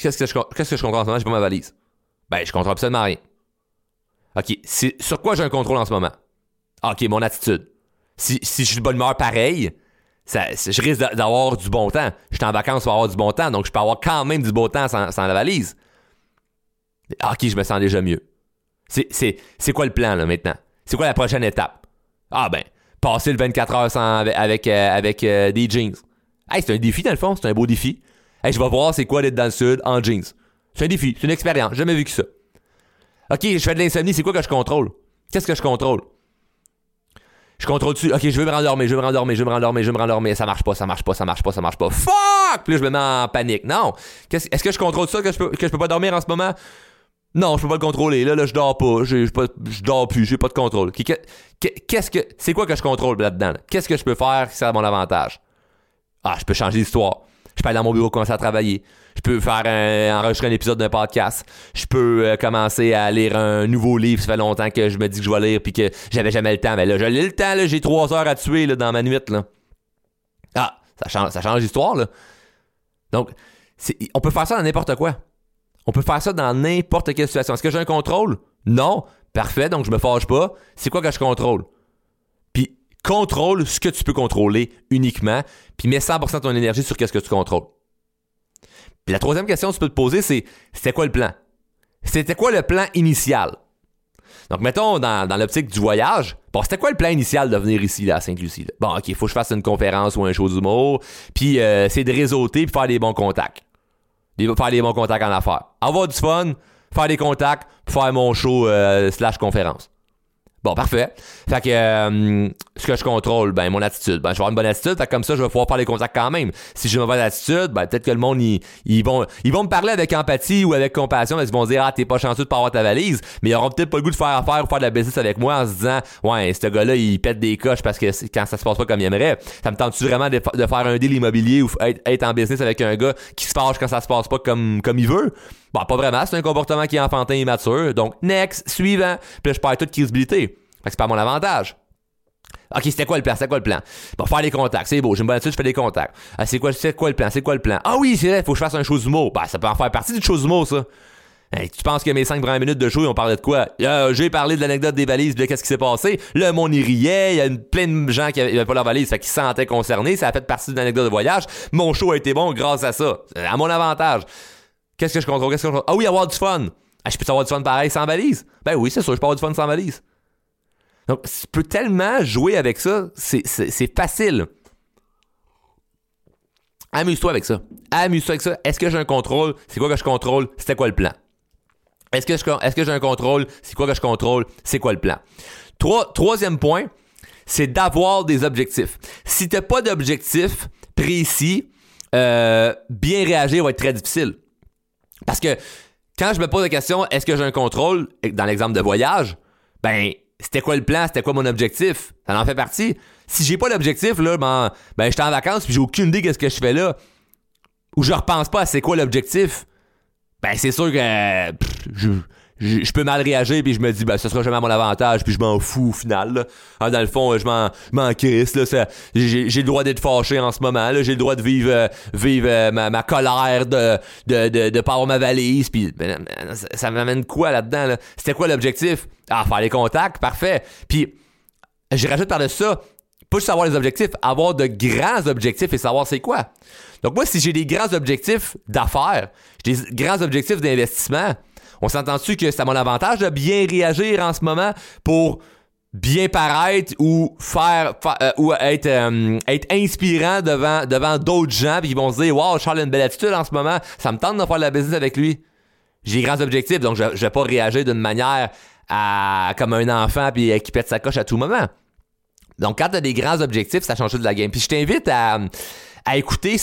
Qu'est-ce que je, contrôle en ce moment? J'ai pas ma valise. Ben, je contrôle absolument rien. OK. sur quoi j'ai un contrôle en ce moment? OK, mon attitude. Si, si je suis de bonne humeur pareil, je risque d'avoir du bon temps. Je suis en vacances pour avoir du bon temps, donc je peux avoir quand même du beau temps sans, la valise. Ah, ok, je me sens déjà mieux. C'est quoi le plan là maintenant? C'est quoi la prochaine étape? Ah ben, passer le 24 heures avec, euh, euh, des jeans. Hey, c'est un défi dans le fond, c'est un beau défi. Hey, je vais voir c'est quoi d'être dans le sud en jeans. C'est un défi, c'est une expérience, jamais vu que ça. Ok, je fais de l'insomnie, c'est quoi que je contrôle? Qu'est-ce que je contrôle? Je contrôle dessus. Ok, je veux me rendormir, je veux me rendormir, je veux me rendormir, je veux me rendormir. Ça marche pas, ça marche pas, ça marche pas, ça marche pas. Fuck! Puis là, je me mets en panique. Non. Est-ce que je contrôle ça que je, peux, que je peux pas dormir en ce moment? Non, je peux pas le contrôler. Là, là, je dors pas. Je, dors plus. J'ai pas de contrôle. Qu'est-ce que, c'est quoi que je contrôle là-dedans? Qu'est-ce que je peux faire qui sert à mon avantage? Ah, je peux changer l'histoire. Je peux aller dans mon bureau commencer à travailler. Je peux faire enregistrer un épisode d'un podcast. Je peux euh, commencer à lire un nouveau livre. Ça fait longtemps que je me dis que je vais lire puis que j'avais jamais le temps. Mais là, j'ai le temps. Là, j'ai trois heures à tuer dans ma nuit. Ah, ça change, l'histoire. Donc, on peut faire ça dans n'importe quoi. On peut faire ça dans n'importe quelle situation. Est-ce que j'ai un contrôle? Non. Parfait, donc je me fâche pas. C'est quoi que je contrôle? Puis contrôle ce que tu peux contrôler uniquement, puis mets 100% de ton énergie sur qu'est-ce que tu contrôles. Puis la troisième question que tu peux te poser, c'est c'était quoi le plan? C'était quoi le plan initial? Donc, mettons, dans, l'optique du voyage, bon, c'était quoi le plan initial de venir ici, à Sainte-Lucie? Bon, OK, il faut que je fasse une conférence ou un show d'humour, puis euh, c'est de réseauter puis faire des bons contacts. faire des bons contacts en affaires. Avoir du fun, faire des contacts, faire mon show euh, slash conférence. Bon, parfait. Fait que euh, ce que je contrôle, ben mon attitude. Ben je vais avoir une bonne attitude, fait que comme ça je vais pouvoir faire les contacts quand même. Si j'ai une mauvaise attitude, ben peut-être que le monde ils, vont ils vont me parler avec empathie ou avec compassion, ils vont dire ah t'es pas chanceux de pas avoir ta valise, mais ils auront peut-être pas le goût de faire affaire ou faire de la business avec moi en se disant ouais ce gars-là il pète des coches parce que quand ça se passe pas comme il aimerait. Ça me tente-tu vraiment de, faire un deal immobilier ou être, en business avec un gars qui se fâche quand ça se passe pas comme comme il veut? Bon, pas vraiment, c'est un comportement qui est enfantin et immature. Donc, next, suivant. Puis là, je perds toute crédibilité. Fait que c'est pas mon avantage. OK, c'était quoi le plan? C'était quoi le plan? Bon, faire des contacts, c'est beau. J'ai une bonne attitude, je fais des contacts. Ah, c'est quoi, quoi le plan? C'est quoi le plan? Ah oui, c'est vrai, faut que je fasse un show d'humour. Bah, ça peut en faire partie du show d'humour, ça. tu penses que mes 5 premières minutes de show, ils ont parlé de quoi? Euh, j'ai parlé de l'anecdote des valises, de qu'est-ce qui s'est passé. Le monde, il riait. Il y a plein de gens qui avaient pas leur valise, fait qu'ils se sentaient concernés. Ça a fait partie d'une anecdote de voyage. Mon show a été bon grâce à ça. À mon avantage. Qu'est-ce que je contrôle? Qu'est-ce que je? Ah oui, avoir du fun. Ah, je peux avoir du fun pareil sans valise? Ben oui, c'est sûr, je peux avoir du fun sans valise. Donc, tu peux tellement jouer avec ça, c'est facile. Amuse-toi avec ça. Amuse-toi avec ça. Est-ce que j'ai un contrôle? C'est quoi que je contrôle? C'était quoi le plan? Est-ce que, j'ai un contrôle? C'est quoi que je contrôle? C'est quoi le plan? troisième point, c'est d'avoir des objectifs. Si tu n'as pas d'objectif précis, euh, bien réagir va être très difficile. Parce que quand je me pose la question, est-ce que j'ai un contrôle, dans l'exemple de voyage, ben, c'était quoi le plan, c'était quoi mon objectif? Ça en fait partie. Si j'ai pas l'objectif, là, ben, ben j'étais en vacances puis j'ai aucune idée de ce que je fais là. Ou je repense pas à c'est quoi l'objectif. Ben, c'est sûr que je, peux mal réagir puis je me dis ben ce sera jamais à mon avantage puis je m'en fous au final ah, dans le fond je m'en m'en là. J'ai le droit d'être fâché en ce moment j'ai le droit de vivre euh, vivre euh, ma, ma, colère de de, de de pas avoir ma valise puis ben, ça, m'amène quoi là-dedans là? c'était quoi l'objectif? Ah faire les contacts parfait. Puis je rajoute par de ça pas juste avoir les objectifs avoir de grands objectifs et savoir c'est quoi. Donc moi si j'ai des grands objectifs d'affaires j'ai des grands objectifs d'investissement on s'entend-tu que c'est à mon avantage de bien réagir en ce moment pour bien paraître ou faire, euh, ou être euh, être inspirant devant devant d'autres gens puis ils vont se dire waouh Charles a une belle attitude en ce moment ça me tente de faire de la business avec lui. J'ai grands objectifs donc je, je vais pas réagir d'une manière comme un enfant puis qui pète sa coche à tout moment. Donc quand tu as des grands objectifs ça change de la game. Puis je t'invite à à écouter,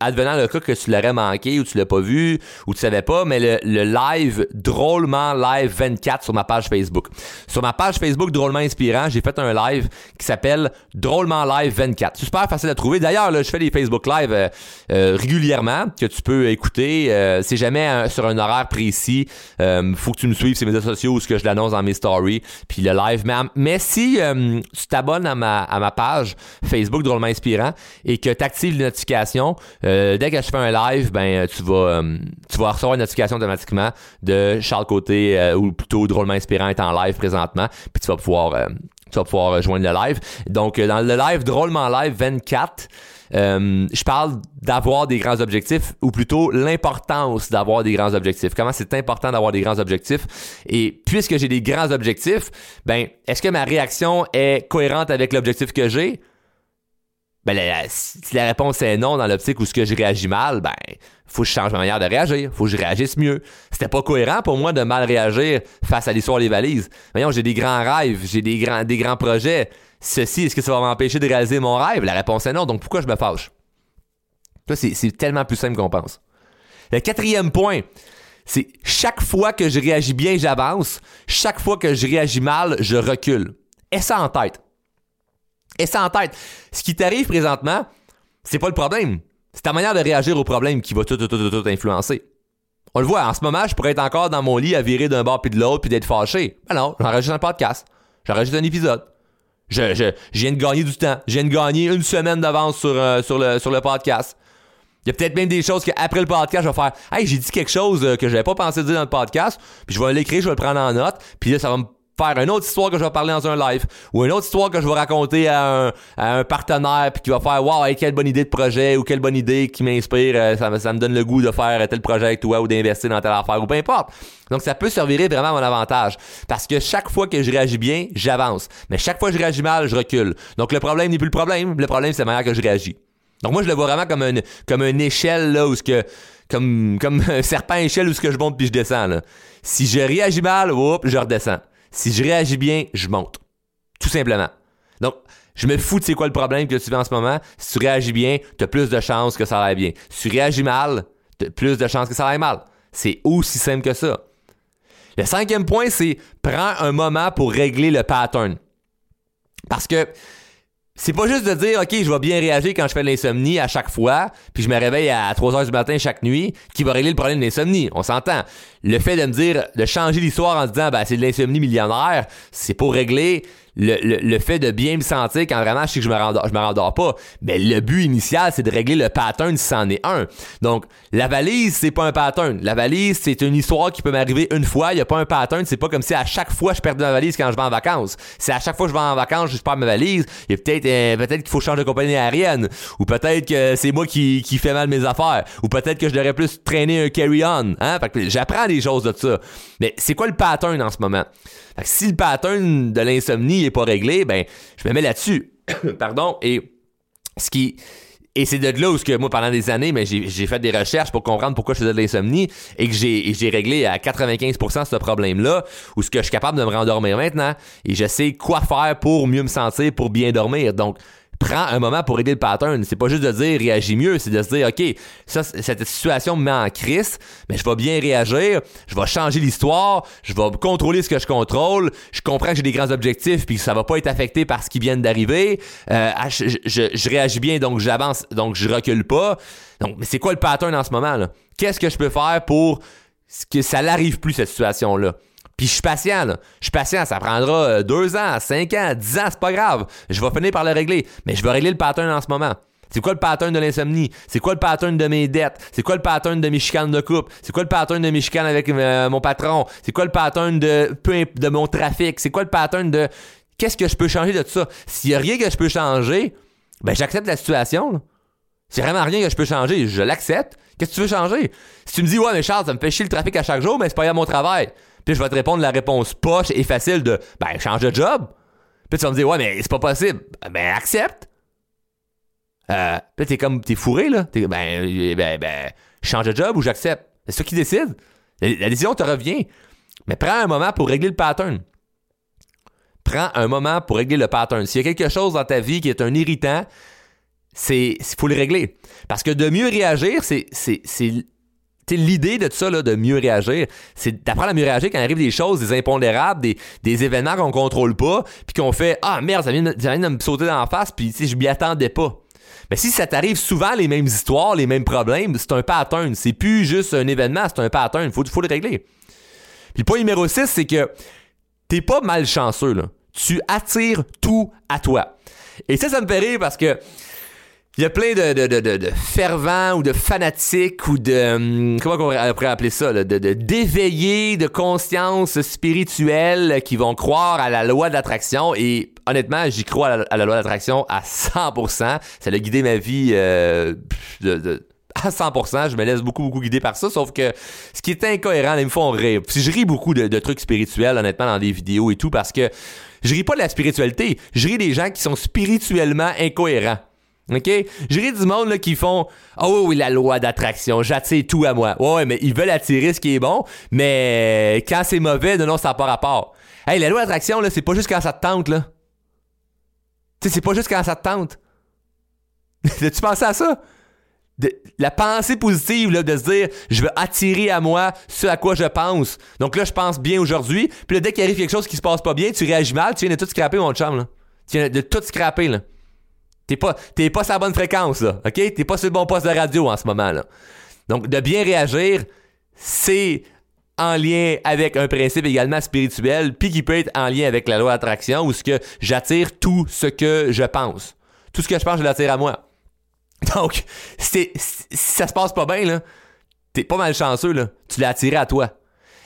advenant le cas que tu l'aurais manqué ou tu l'as pas vu ou tu savais pas, mais le, live drôlement live 24 sur ma page Facebook. Sur ma page Facebook drôlement inspirant, j'ai fait un live qui s'appelle drôlement live 24. C'est super facile à trouver. D'ailleurs, là, je fais des Facebook live euh, euh, régulièrement que tu peux écouter. Euh, c'est jamais sur un horaire précis. faut que tu me suives sur mes réseaux sociaux ou ce que je l'annonce dans mes stories. Puis le live. Mais, mais si tu t'abonnes à ma page Facebook drôlement inspirant et que tu actives les notifications, euh, dès que je fais un live, ben tu vas euh, tu vas recevoir une notification automatiquement de Charles Côté euh, ou plutôt drôlement inspirant est en live présentement, puis tu vas pouvoir tu vas pouvoir rejoindre le live. Donc dans le live drôlement live 24 je parle d'avoir des grands objectifs ou plutôt l'importance d'avoir des grands objectifs. Comment c'est important d'avoir des grands objectifs? Et puisque j'ai des grands objectifs, ben est-ce que ma réaction est cohérente avec l'objectif que j'ai? Ben, si la réponse est non dans l'optique où ce que je réagis mal, ben, faut que je change ma manière de réagir. Faut que je réagisse mieux. C'était pas cohérent pour moi de mal réagir face à l'histoire des valises. Voyons, j'ai des grands rêves, j'ai des grands, projets. Ceci, est-ce que ça va m'empêcher de réaliser mon rêve? La réponse est non. Donc, pourquoi je me fâche? Ça, c'est tellement plus simple qu'on pense. Le quatrième point, c'est chaque fois que je réagis bien, j'avance. Chaque fois que je réagis mal, je recule. Et ça en tête. Et ça en tête. Ce qui t'arrive présentement, c'est pas le problème. C'est ta manière de réagir au problème qui va tout, tout, tout, tout influencer. On le voit, en ce moment, je pourrais être encore dans mon lit à virer d'un bord puis de l'autre puis d'être fâché. Ben non, j'enregistre un podcast. J'enregistre un épisode. Je, viens de gagner du temps. Je viens de gagner une semaine d'avance sur, euh, sur le podcast. Il y a peut-être même des choses qu'après le podcast, je vais faire Hey, j'ai dit quelque chose euh, que j'avais pas pensé dire dans le podcast, puis je vais l'écrire, je vais le prendre en note, puis là, ça va me faire une autre histoire que je vais parler dans un live ou une autre histoire que je vais raconter à un, partenaire puis qui va faire wow quelle bonne idée de projet ou quelle bonne idée qui m'inspire euh, ça, ça, me donne le goût de faire tel projet avec toi ou d'investir dans telle affaire ou peu importe. Donc ça peut servir vraiment à mon avantage parce que chaque fois que je réagis bien j'avance. Mais chaque fois que je réagis mal je recule. Donc le problème n'est plus le problème le problème c'est la manière que je réagis. Donc moi je le vois vraiment comme une comme une échelle là où ce que comme comme un serpent échelle où ce que je monte puis je descends là. si je réagis mal oups, je redescends Si je réagis bien, je monte. Tout simplement. Donc, je me fous de c'est quoi le problème que tu vis en ce moment. Si tu réagis bien, tu as plus de chances que ça aille bien. Si tu réagis mal, tu as plus de chances que ça aille mal. C'est aussi simple que ça. Le cinquième point, c'est prends un moment pour régler le pattern. Parce que c'est pas juste de dire, OK, je vais bien réagir quand je fais de l'insomnie à chaque fois, puis je me réveille à 3 heures du matin chaque nuit, qui va régler le problème de l'insomnie. On s'entend. Le fait de me dire, de changer l'histoire en disant, ben, c'est de l'insomnie millionnaire, c'est pour régler le, fait de bien me sentir quand vraiment je sais que je me rendors, je me rendors pas. Mais le but initial, c'est de régler le pattern si c'en est un. Donc, la valise, c'est pas un pattern. La valise, c'est une histoire qui peut m'arriver une fois. Il y a pas un pattern. C'est pas comme si à chaque fois je perdais ma valise quand je vais en vacances. C'est à chaque fois je vais en vacances, je perds ma valise. Il peut-être, euh, peut-être qu'il faut changer de compagnie aérienne. Ou peut-être que c'est moi qui, qui fais mal mes affaires. Ou peut-être que je devrais plus traîner un carry-on. Hein? j'apprends des choses de ça. Mais c'est quoi le pattern en ce moment? Si le pattern de l'insomnie n'est pas réglé, ben, je me mets là-dessus. Pardon. Et ce qui. Et c'est de là où que moi, pendant des années, mais j'ai fait des recherches pour comprendre pourquoi je faisais de l'insomnie et que j'ai réglé à 95% ce problème-là, ou ce que je suis capable de me rendormir maintenant, et je sais quoi faire pour mieux me sentir, pour bien dormir. Donc, prends un moment pour régler le pattern. C'est pas juste de dire réagis mieux, c'est de se dire OK, ça, cette situation me met en crise, mais je vais bien réagir, je vais changer l'histoire, je vais contrôler ce que je contrôle, je comprends que j'ai des grands objectifs puis que ça va pas être affecté par ce qui vient d'arriver. Euh, je, réagis bien, donc j'avance, donc je recule pas. Donc, mais c'est quoi le pattern en ce moment là? Qu'est-ce que je peux faire pour que ça n'arrive plus cette situation-là? Puis je suis patient, là. Je suis patient, ça prendra euh, deux ans, cinq ans, dix ans, c'est pas grave. Je vais finir par le régler. Mais je vais régler le pattern en ce moment. C'est quoi le pattern de l'insomnie? C'est quoi le pattern de mes dettes? C'est quoi le pattern de mes chicanes de couple? C'est quoi le pattern de mes chicanes avec euh, mon patron? C'est quoi le pattern de, de mon trafic? C'est quoi le pattern de qu'est-ce que je peux changer de tout ça? S'il y a rien que je peux changer, ben j'accepte la situation. C'est vraiment rien que je peux changer. Je l'accepte. Qu'est-ce que tu veux changer? Si tu me dis, ouais, mais Charles, ça me fait chier le trafic à chaque jour, mais c'est pas à mon travail. Puis je vais te répondre la réponse poche et facile de ben change de job. Puis tu vas me dire ouais mais c'est pas possible. Ben accepte. Euh, puis t'es comme t'es fourré là. Ben, ben, ben change de job ou j'accepte. C'est toi qui décide. La, décision te revient. Mais prends un moment pour régler le pattern. Prends un moment pour régler le pattern. S'il y a quelque chose dans ta vie qui est un irritant, c'est faut le régler. Parce que de mieux réagir, c'est l'idée de ça, de mieux réagir, c'est d'apprendre à mieux réagir quand il arrive des choses, des impondérables, des, événements qu'on contrôle pas, puis qu'on fait Ah merde, ça vient, de, me sauter dans la face, puis je m'y attendais pas. Mais si ça t'arrive souvent les mêmes histoires, les mêmes problèmes, c'est un pattern. C'est plus juste un événement, c'est un pattern. Faut, faut le régler. Puis point numéro 6, c'est que t'es pas malchanceux. Là. Tu attires tout à toi. Et ça, ça me fait rire parce que il y a plein de, de, de, de, fervents ou de fanatiques ou de. Hum, comment on pourrait appeler ça? de, d'éveillés de conscience spirituelle qui vont croire à la loi d'attraction. Et honnêtement, j'y crois à la, loi d'attraction à 100%. Ça a guidé ma vie euh, de, à 100%. Je me laisse beaucoup, beaucoup guider par ça. Sauf que ce qui est incohérent, là, ils me font rire. Puis je ris beaucoup de, de trucs spirituels, honnêtement, dans des vidéos et tout, parce que je ris pas de la spiritualité. Je ris des gens qui sont spirituellement incohérents. OK? J'ai du monde là, qui font Oh oui, la loi d'attraction, j'attire tout à moi. Ouais, mais ils veulent attirer ce qui est bon, mais quand c'est mauvais, non, non, ça n'a pas rapport. Hey, la loi d'attraction, là, c'est pas juste quand ça te tente, là. Tu sais, c'est pas juste quand ça te tente. tu pensé à ça? la pensée positive là, de se dire je veux attirer à moi ce à quoi je pense. Donc là, je pense bien aujourd'hui. Puis là, dès qu'il arrive quelque chose qui se passe pas bien, tu réagis mal, tu viens de tout scraper, mon chum. Là. Tu viens de tout scraper. Là. T'es pas, t'es pas sur la bonne fréquence, là. OK? T'es pas sur le bon poste de radio en ce moment, là. Donc, de bien réagir, c'est en lien avec un principe également spirituel, puis qui peut être en lien avec la loi d'attraction, où ce que j'attire tout ce que je pense. Tout ce que je pense, je l'attire à moi. Donc, si, ça se passe pas bien, là, t'es pas mal chanceux, là. Tu l'as attiré à toi.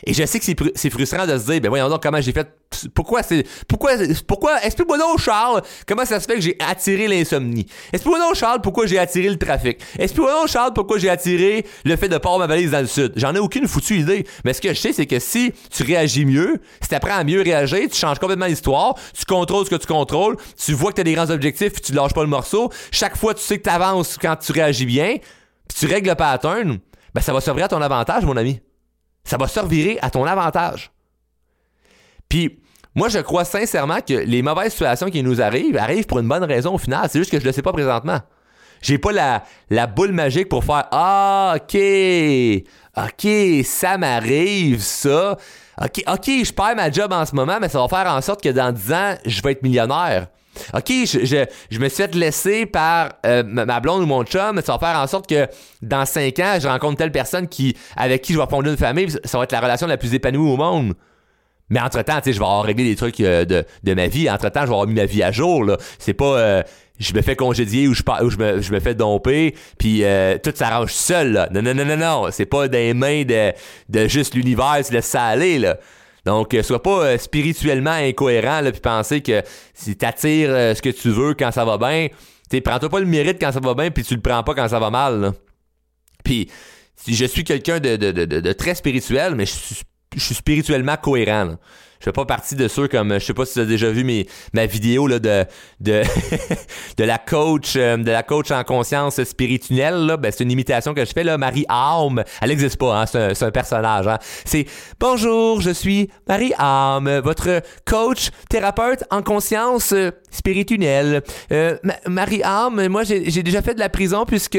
Et je sais que c'est frustrant de se dire, ben voyons donc comment j'ai fait. Pourquoi c'est. Pourquoi. Pourquoi. Explique-moi donc, Charles, comment ça se fait que j'ai attiré l'insomnie? Explique-moi donc, Charles, pourquoi j'ai attiré le trafic? Explique-moi donc, Charles, pourquoi j'ai attiré le fait de pas ma valise dans le sud? J'en ai aucune foutue idée. Mais ce que je sais, c'est que si tu réagis mieux, si tu apprends à mieux réagir, tu changes complètement l'histoire, tu contrôles ce que tu contrôles, tu vois que tu as des grands objectifs, puis tu lâches pas le morceau. Chaque fois, tu sais que tu avances quand tu réagis bien, puis tu règles le pattern, ben ça va servir à ton avantage, mon ami ça va servir à ton avantage. Puis, Moi, je crois sincèrement que les mauvaises situations qui nous arrivent arrivent pour une bonne raison au final. C'est juste que je le sais pas présentement. J'ai pas la, la boule magique pour faire Ah, ok, ok, ça m'arrive, ça. Ok, ok, je perds ma job en ce moment, mais ça va faire en sorte que dans 10 ans, je vais être millionnaire. OK, je, je, me suis fait laisser par euh, ma blonde ou mon chum, ça va faire en sorte que dans 5 ans, je rencontre telle personne qui, avec qui je vais fonder une famille, ça va être la relation la plus épanouie au monde. Mais entre-temps, tu sais, je vais avoir réglé des trucs euh, de, ma vie. Entre-temps, je vais avoir mis ma vie à jour. C'est pas... Euh, je me fais congédier ou je, ou je, me, fais domper, puis tout s'arrange seul, là. Non, non, non, non, non. C'est pas des mains de, juste l'univers, tu laisses ça aller, là. Donc, euh, sois pas euh, spirituellement incohérent, puis penser que si t'attires euh, ce que tu veux quand ça va bien, tu prends-toi pas le mérite quand ça va bien, puis tu le prends pas quand ça va mal. Puis, si je suis quelqu'un de, très spirituel, mais je suis, spirituellement cohérent, je fais pas partie de ceux comme je sais pas si tu as déjà vu mes ma vidéo là de de de la coach euh, de la coach en conscience spirituelle là. Ben c'est une imitation que je fais là. Marie Arme. Elle existe pas hein, c'est un, personnage hein. c'est bonjour je suis Marie Arme votre coach thérapeute en conscience euh, spirituelle. Euh, Marie Arme moi j'ai déjà fait de la prison puisque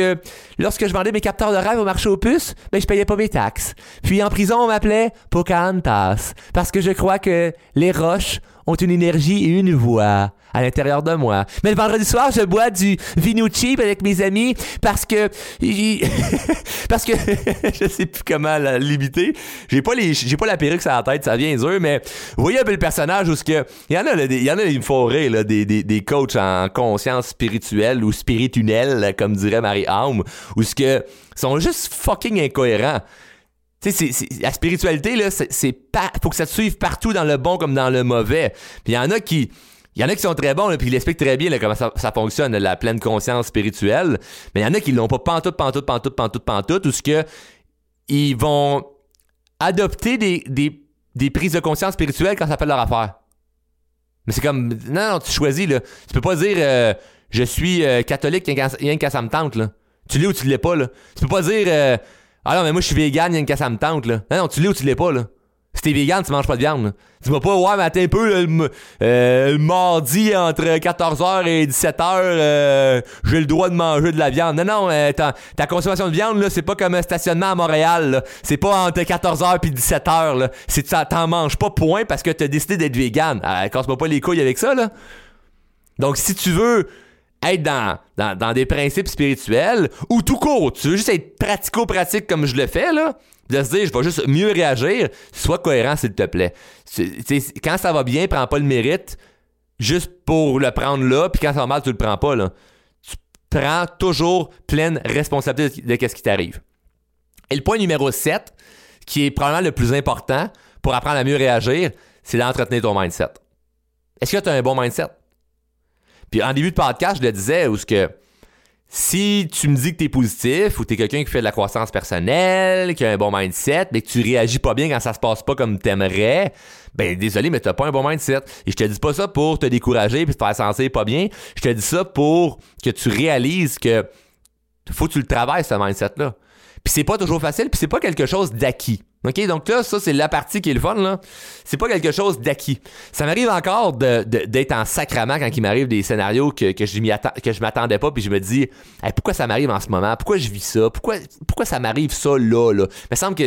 lorsque je vendais mes capteurs de rêve au marché aux puces ben je payais pas mes taxes. Puis en prison on m'appelait Pocahontas parce que je crois que les roches ont une énergie et une voix à l'intérieur de moi. Mais le vendredi soir, je bois du vino cheap avec mes amis parce que parce que je sais plus comment la limiter. J'ai pas pas la perruque sur la tête, ça vient dur, mais vous voyez un peu le personnage où ce que il y en a il y en a une forêt des coachs en conscience spirituelle ou spirituelle comme dirait Marie Arme où ce que sont juste fucking incohérents. La spiritualité, là, c'est. Faut que ça te suive partout dans le bon comme dans le mauvais. Puis il y en a qui. Il y en a qui sont très bons, puis ils expliquent très bien comment ça, fonctionne, la pleine conscience spirituelle. Mais il y en a qui l'ont pas pantoute, pantoute, pantoute, pantoute, pantoute, ou ce que ils vont adopter des prises de conscience spirituelles quand ça fait leur affaire. Mais c'est comme, non, non, tu choisis, là. Tu peux pas dire, euh, je suis euh, catholique, rien qu'à ça me tente, là. Tu l'es ou tu l'es pas, là. Tu peux pas dire, euh, ah non, mais moi, je suis vegan, il y a une casse à me tente, là. Non, non, tu l'es ou tu l'es pas, là. Si t'es vegan, tu manges pas de viande, là. Dis-moi pas, ouais, mais attends un peu, le, euh, mardi, entre 14h et 17h, euh, j'ai le droit de manger de la viande. Non, non, euh, ta, consommation de viande, là, c'est pas comme un stationnement à Montréal. C'est pas entre 14h puis 17h, là. C'est t'en manges pas, point, parce que t'as décidé d'être vegan. Casse-moi pas les couilles avec ça, là. Donc, si tu veux être dans, dans, des principes spirituels ou tout court, tu veux juste être pratico-pratique comme je le fais, là, de se dire, je vais juste mieux réagir, sois cohérent, s'il te plaît. quand ça va bien, prends pas le mérite juste pour le prendre là, puis quand ça va mal, tu le prends pas, là. Tu prends toujours pleine responsabilité de ce qui t'arrive. Et le point numéro 7, qui est probablement le plus important pour apprendre à mieux réagir, c'est d'entretenir ton mindset. Est-ce que tu as un bon mindset? Puis en début de podcast, je le disais, où ce que si tu me dis que tu es positif ou tu es quelqu'un qui fait de la croissance personnelle, qui a un bon mindset, mais que tu réagis pas bien quand ça se passe pas comme t'aimerais, ben désolé, mais t'as pas un bon mindset. Et je te dis pas ça pour te décourager puis te faire sentir pas bien. Je te dis ça pour que tu réalises que faut que tu le travailles, ce mindset-là. Puis c'est pas toujours facile, puis c'est pas quelque chose d'acquis. OK, donc là, ça, c'est la partie qui est le fun, là. C'est pas quelque chose d'acquis. Ça m'arrive encore de, d'être en sacrament quand il m'arrive des scénarios que, je que m'attendais pas, puis je me dis, pourquoi ça m'arrive en ce moment? Pourquoi je vis ça? Pourquoi, pourquoi ça m'arrive ça là, là? Il me semble que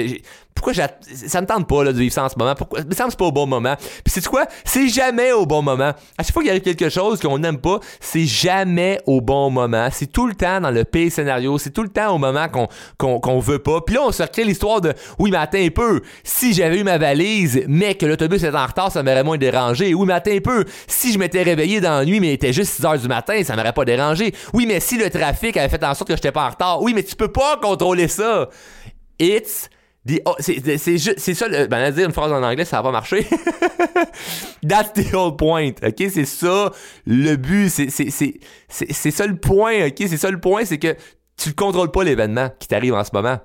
pourquoi ça me tente pas là, de vivre ça en ce moment? Pourquoi? Me semble pas au bon moment. Puis c'est quoi? C'est jamais au bon moment. À chaque fois qu'il arrive quelque chose qu'on n'aime pas, c'est jamais au bon moment. C'est tout le temps dans le pire scénario. C'est tout le temps au moment qu'on qu'on, veut pas. Puis là, on se recrée l'histoire de oui, mais un peu. Si j'avais eu ma valise, mais que l'autobus était en retard, ça m'aurait moins dérangé. Oui, mais un peu. Si je m'étais réveillé dans la nuit, mais il était juste 6 heures du matin, ça m'aurait pas dérangé. Oui, mais si le trafic avait fait en sorte que j'étais pas en retard. Oui, mais tu peux pas contrôler ça. It's Oh, c'est ça, le, ben, dire une phrase en anglais, ça va marcher. That's the whole point, ok? C'est ça le but, c'est ça le point, ok? C'est ça le point, c'est que tu ne contrôles pas l'événement qui t'arrive en ce moment.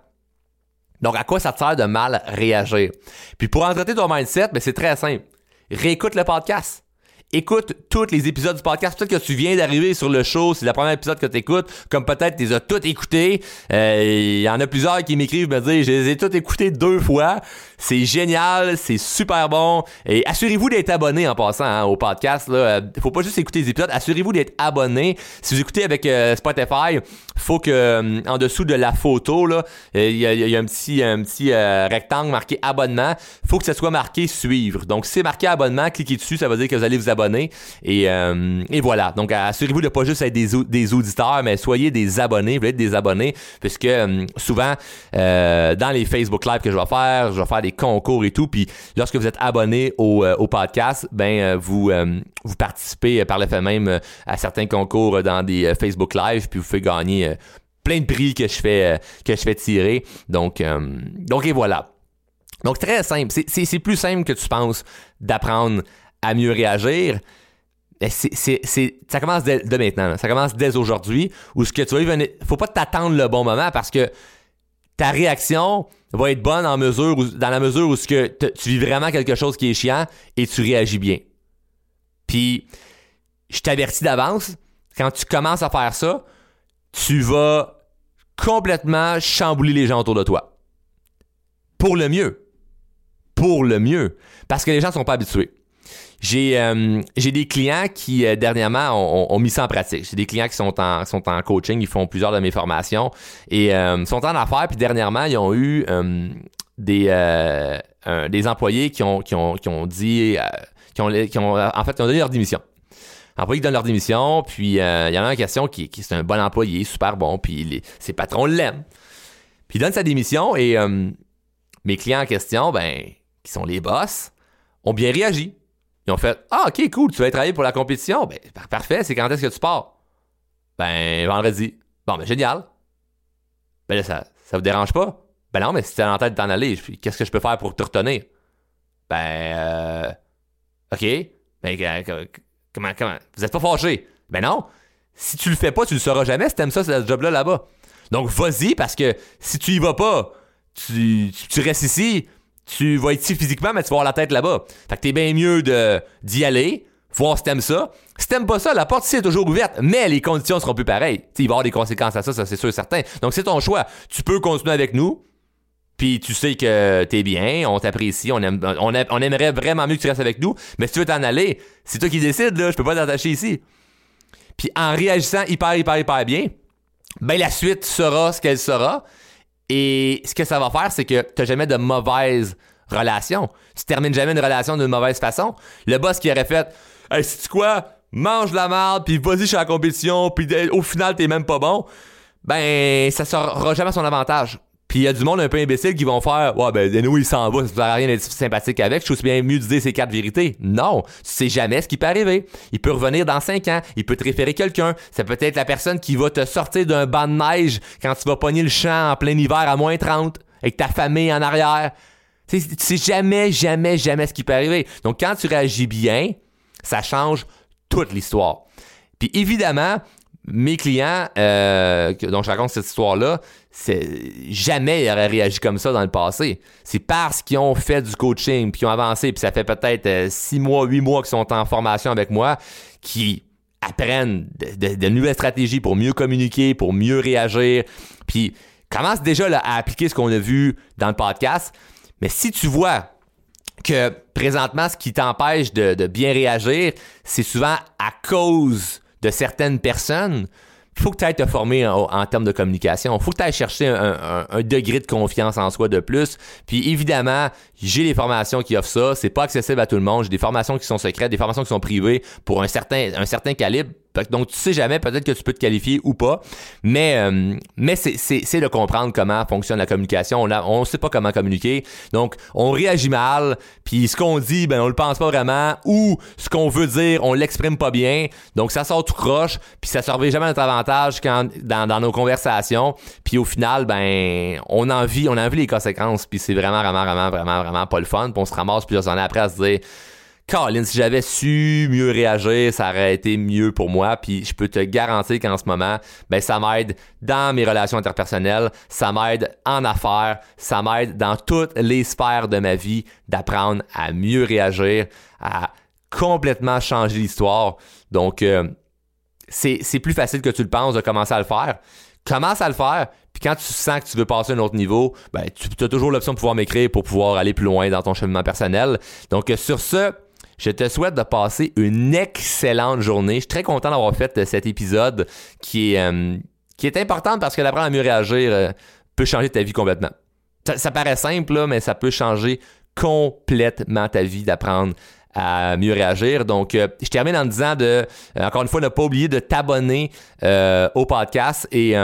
Donc, à quoi ça te sert de mal réagir? Puis pour entretenir ton mindset, ben, c'est très simple. Réécoute le podcast. Écoute tous les épisodes du podcast. Peut-être que tu viens d'arriver sur le show, c'est le premier épisode que tu écoutes, comme peut-être tu les as tous écoutés. Euh, il y en a plusieurs qui m'écrivent me dire je les ai tous écoutés deux fois. C'est génial, c'est super bon. Et assurez-vous d'être abonné en passant hein, au podcast. Là. Euh, faut pas juste écouter les épisodes, assurez-vous d'être abonné. Si vous écoutez avec euh, Spotify, faut que en dessous de la photo, là, il y, a, un petit, un petit rectangle marqué abonnement. Faut que ça soit marqué suivre. Donc si c'est marqué abonnement, cliquez dessus, ça veut dire que vous allez vous abonner et, euh, et voilà. Donc, assurez-vous de pas juste être des, des auditeurs, mais soyez des abonnés. Vous être des abonnés, puisque euh, souvent, euh, dans les Facebook Live que je vais faire, je vais faire des concours et tout. Puis, lorsque vous êtes abonné au, au podcast, ben, vous, vous participez par le fait même à certains concours dans des Facebook Live, puis vous faites gagner plein de prix que je fais que je fais tirer. Donc, donc et voilà. Donc très simple. C'est plus simple que tu penses d'apprendre à mieux réagir, ça commence dès, maintenant. Ça commence dès aujourd'hui. Où ce que tu vas faut pas t'attendre le bon moment parce que ta réaction va être bonne dans la mesure où ce que tu vis vraiment quelque chose qui est chiant et tu réagis bien. Puis, je t'avertis d'avance, quand tu commences à faire ça, tu vas complètement chambouler les gens autour de toi. Pour le mieux. Pour le mieux. Parce que les gens ne sont pas habitués. J'ai euh, des clients qui euh, dernièrement ont, mis ça en pratique. J'ai des clients qui sont en sont en coaching, ils font plusieurs de mes formations et euh, sont en affaires. Puis dernièrement, ils ont eu des des employés qui ont qui ont qui ont dit qui ont qui ont en fait qui ont donné leur démission. Employés qui donnent leur démission, puis il y en a une question qui, qui c'est un bon employé, super bon, puis ses patrons l'aiment. Puis il donne sa démission et mes clients en question, ben, qui sont les boss, ont bien réagi. Ils ont fait Ah, ok, cool, tu vas travailler pour la compétition. Ben, parfait, c'est quand est-ce que tu pars? Ben, vendredi. Bon, ben, génial. Ben là, ça, ça vous dérange pas? Ben non, mais si t'es en tête de t'en aller, qu'est-ce que je peux faire pour te retenir? Ben, euh, ok. Ben, comment, comment? Vous êtes pas fâché? Ben non. Si tu le fais pas, tu le sauras jamais si t'aimes ça, ce job-là là-bas. Donc, vas-y, parce que si tu y vas pas, tu, tu restes ici, tu vas être ici physiquement, mais tu vas avoir la tête là-bas. Fait que t'es bien mieux de, d'y aller, voir si t'aimes ça. Si t'aimes pas ça, la porte ici est toujours ouverte, mais les conditions seront plus pareilles. il va y avoir des conséquences à ça, ça c'est sûr et certain. Donc c'est ton choix. Tu peux continuer avec nous, puis tu sais que t'es bien, on t'apprécie, on, aime, on, aimerait vraiment mieux que tu restes avec nous, mais si tu veux t'en aller, c'est toi qui décides, là, je peux pas t'attacher ici. Puis en réagissant hyper, hyper, hyper bien, ben la suite sera ce qu'elle sera. Et ce que ça va faire, c'est que tu n'as jamais de mauvaise relation. Tu termines jamais une relation d'une mauvaise façon. Le boss qui aurait fait Hey, sais-tu quoi? Mange la merde, puis vas-y chez la compétition, puis au final, t'es même pas bon. Ben, ça sera jamais son avantage. Puis il y a du monde un peu imbécile qui vont faire Ouais, ben, nous, il s'en va, ça sert à rien d'être sympathique avec. Je trouve bien mieux de dire ces quatre vérités. Non, tu sais jamais ce qui peut arriver. Il peut revenir dans cinq ans, il peut te référer quelqu'un. C'est peut-être la personne qui va te sortir d'un banc de neige quand tu vas pogner le champ en plein hiver à moins 30, avec ta famille en arrière. Tu sais jamais, jamais, jamais ce qui peut arriver. Donc quand tu réagis bien, ça change toute l'histoire. Puis évidemment, mes clients, euh, dont je raconte cette histoire-là, jamais ils auraient réagi comme ça dans le passé. C'est parce qu'ils ont fait du coaching, puis qu'ils ont avancé, puis ça fait peut-être euh, six mois, huit mois qu'ils sont en formation avec moi, qui apprennent de, nouvelles stratégies pour mieux communiquer, pour mieux réagir, puis commencent déjà à appliquer ce qu'on a vu dans le podcast. Mais si tu vois que présentement, ce qui t'empêche de, bien réagir, c'est souvent à cause de certaines personnes, il faut que tu te former en, termes de communication. Faut que tu chercher un, degré de confiance en soi de plus. Puis évidemment, j'ai des formations qui offrent ça. C'est pas accessible à tout le monde. J'ai des formations qui sont secrètes, des formations qui sont privées pour un certain, un certain calibre. Donc, tu sais jamais, peut-être que tu peux te qualifier ou pas. Mais, euh, mais c'est de comprendre comment fonctionne la communication. On ne sait pas comment communiquer. Donc, on réagit mal. Puis, ce qu'on dit, ben, on le pense pas vraiment. Ou, ce qu'on veut dire, on l'exprime pas bien. Donc, ça sort tout croche. Puis, ça ne jamais à notre avantage quand, dans, dans nos conversations. Puis, au final, ben, on en vit, on en vit les conséquences. Puis, c'est vraiment, vraiment, vraiment, vraiment, vraiment pas le fun. Puis, on se ramasse plusieurs années après à se dire Colin, si j'avais su mieux réagir, ça aurait été mieux pour moi. Puis je peux te garantir qu'en ce moment, ben ça m'aide dans mes relations interpersonnelles, ça m'aide en affaires, ça m'aide dans toutes les sphères de ma vie d'apprendre à mieux réagir, à complètement changé l'histoire. Donc, euh, c'est plus facile que tu le penses de commencer à le faire. Commence à le faire, puis quand tu sens que tu veux passer à un autre niveau, ben, tu as toujours l'option de pouvoir m'écrire pour pouvoir aller plus loin dans ton cheminement personnel. Donc, sur ce, je te souhaite de passer une excellente journée. Je suis très content d'avoir fait euh, cet épisode qui est, qui est important parce que d'apprendre à mieux réagir peut changer ta vie complètement. Ça, paraît simple, mais ça peut changer complètement ta vie d'apprendre à mieux réagir. Donc, euh, je termine en disant de, euh, encore une fois, ne pas oublier de t'abonner euh, au podcast et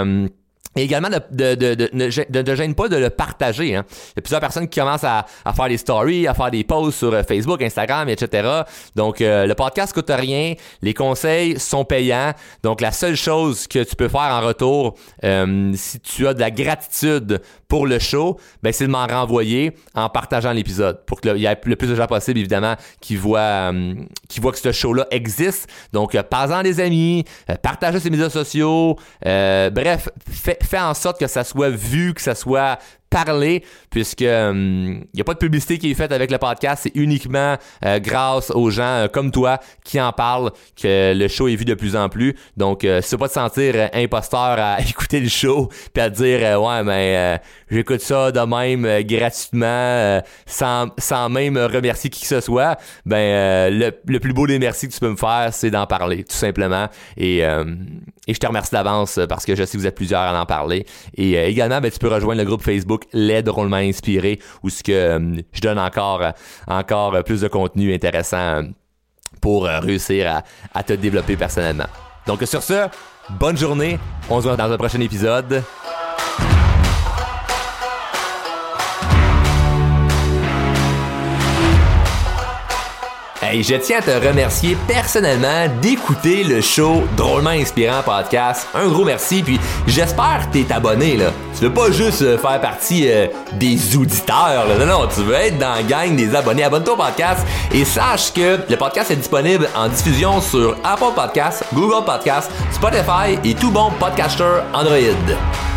et également, de, de, de, de, gêne pas de le partager. Hein. Il y a plusieurs personnes qui commencent à, à, faire des stories, à faire des posts sur euh, Facebook, Instagram, etc. Donc, euh, le podcast coûte rien. Les conseils sont payants. Donc, la seule chose que tu peux faire en retour, euh, si tu as de la gratitude pour le show, ben, c'est de m'en renvoyer en partageant l'épisode pour qu'il y ait le plus de gens possible, évidemment, qui voient, qui voient que ce show-là existe. Donc, parle-en des amis, partage sur les médias sociaux. bref, fais fait en sorte que ça soit vu, que ça soit parler puisque il hum, n'y a pas de publicité qui est faite avec le podcast, c'est uniquement euh, grâce aux gens euh, comme toi qui en parlent que le show est vu de plus en plus. Donc euh, tu pas te sentir imposteur à écouter le show puis à dire ouais mais j'écoute ça de même gratuitement sans, sans même remercier qui que ce soit, ben le, le, plus beau des merci que tu peux me faire, c'est d'en parler tout simplement. Et et je te remercie d'avance parce que je sais que vous êtes plusieurs à en parler. Et également ben, tu peux rejoindre le groupe Facebook les drôlement inspiré où ce que euh, je donne encore encore plus de contenu intéressant euh, pour euh, réussir à, te développer personnellement. Donc sur ce, bonne journée, on se voit dans un prochain épisode. Je tiens à te remercier personnellement d'écouter le show Drôlement Inspirant Podcast. Un gros merci, puis j'espère que t'es abonné, là. Tu veux pas juste euh, faire partie euh, des auditeurs, là. Non, non, tu veux être dans la gang des abonnés. Abonne-toi au podcast et sache que le podcast est disponible en diffusion sur Apple Podcasts, Google Podcasts, Spotify et tout bon podcaster Android.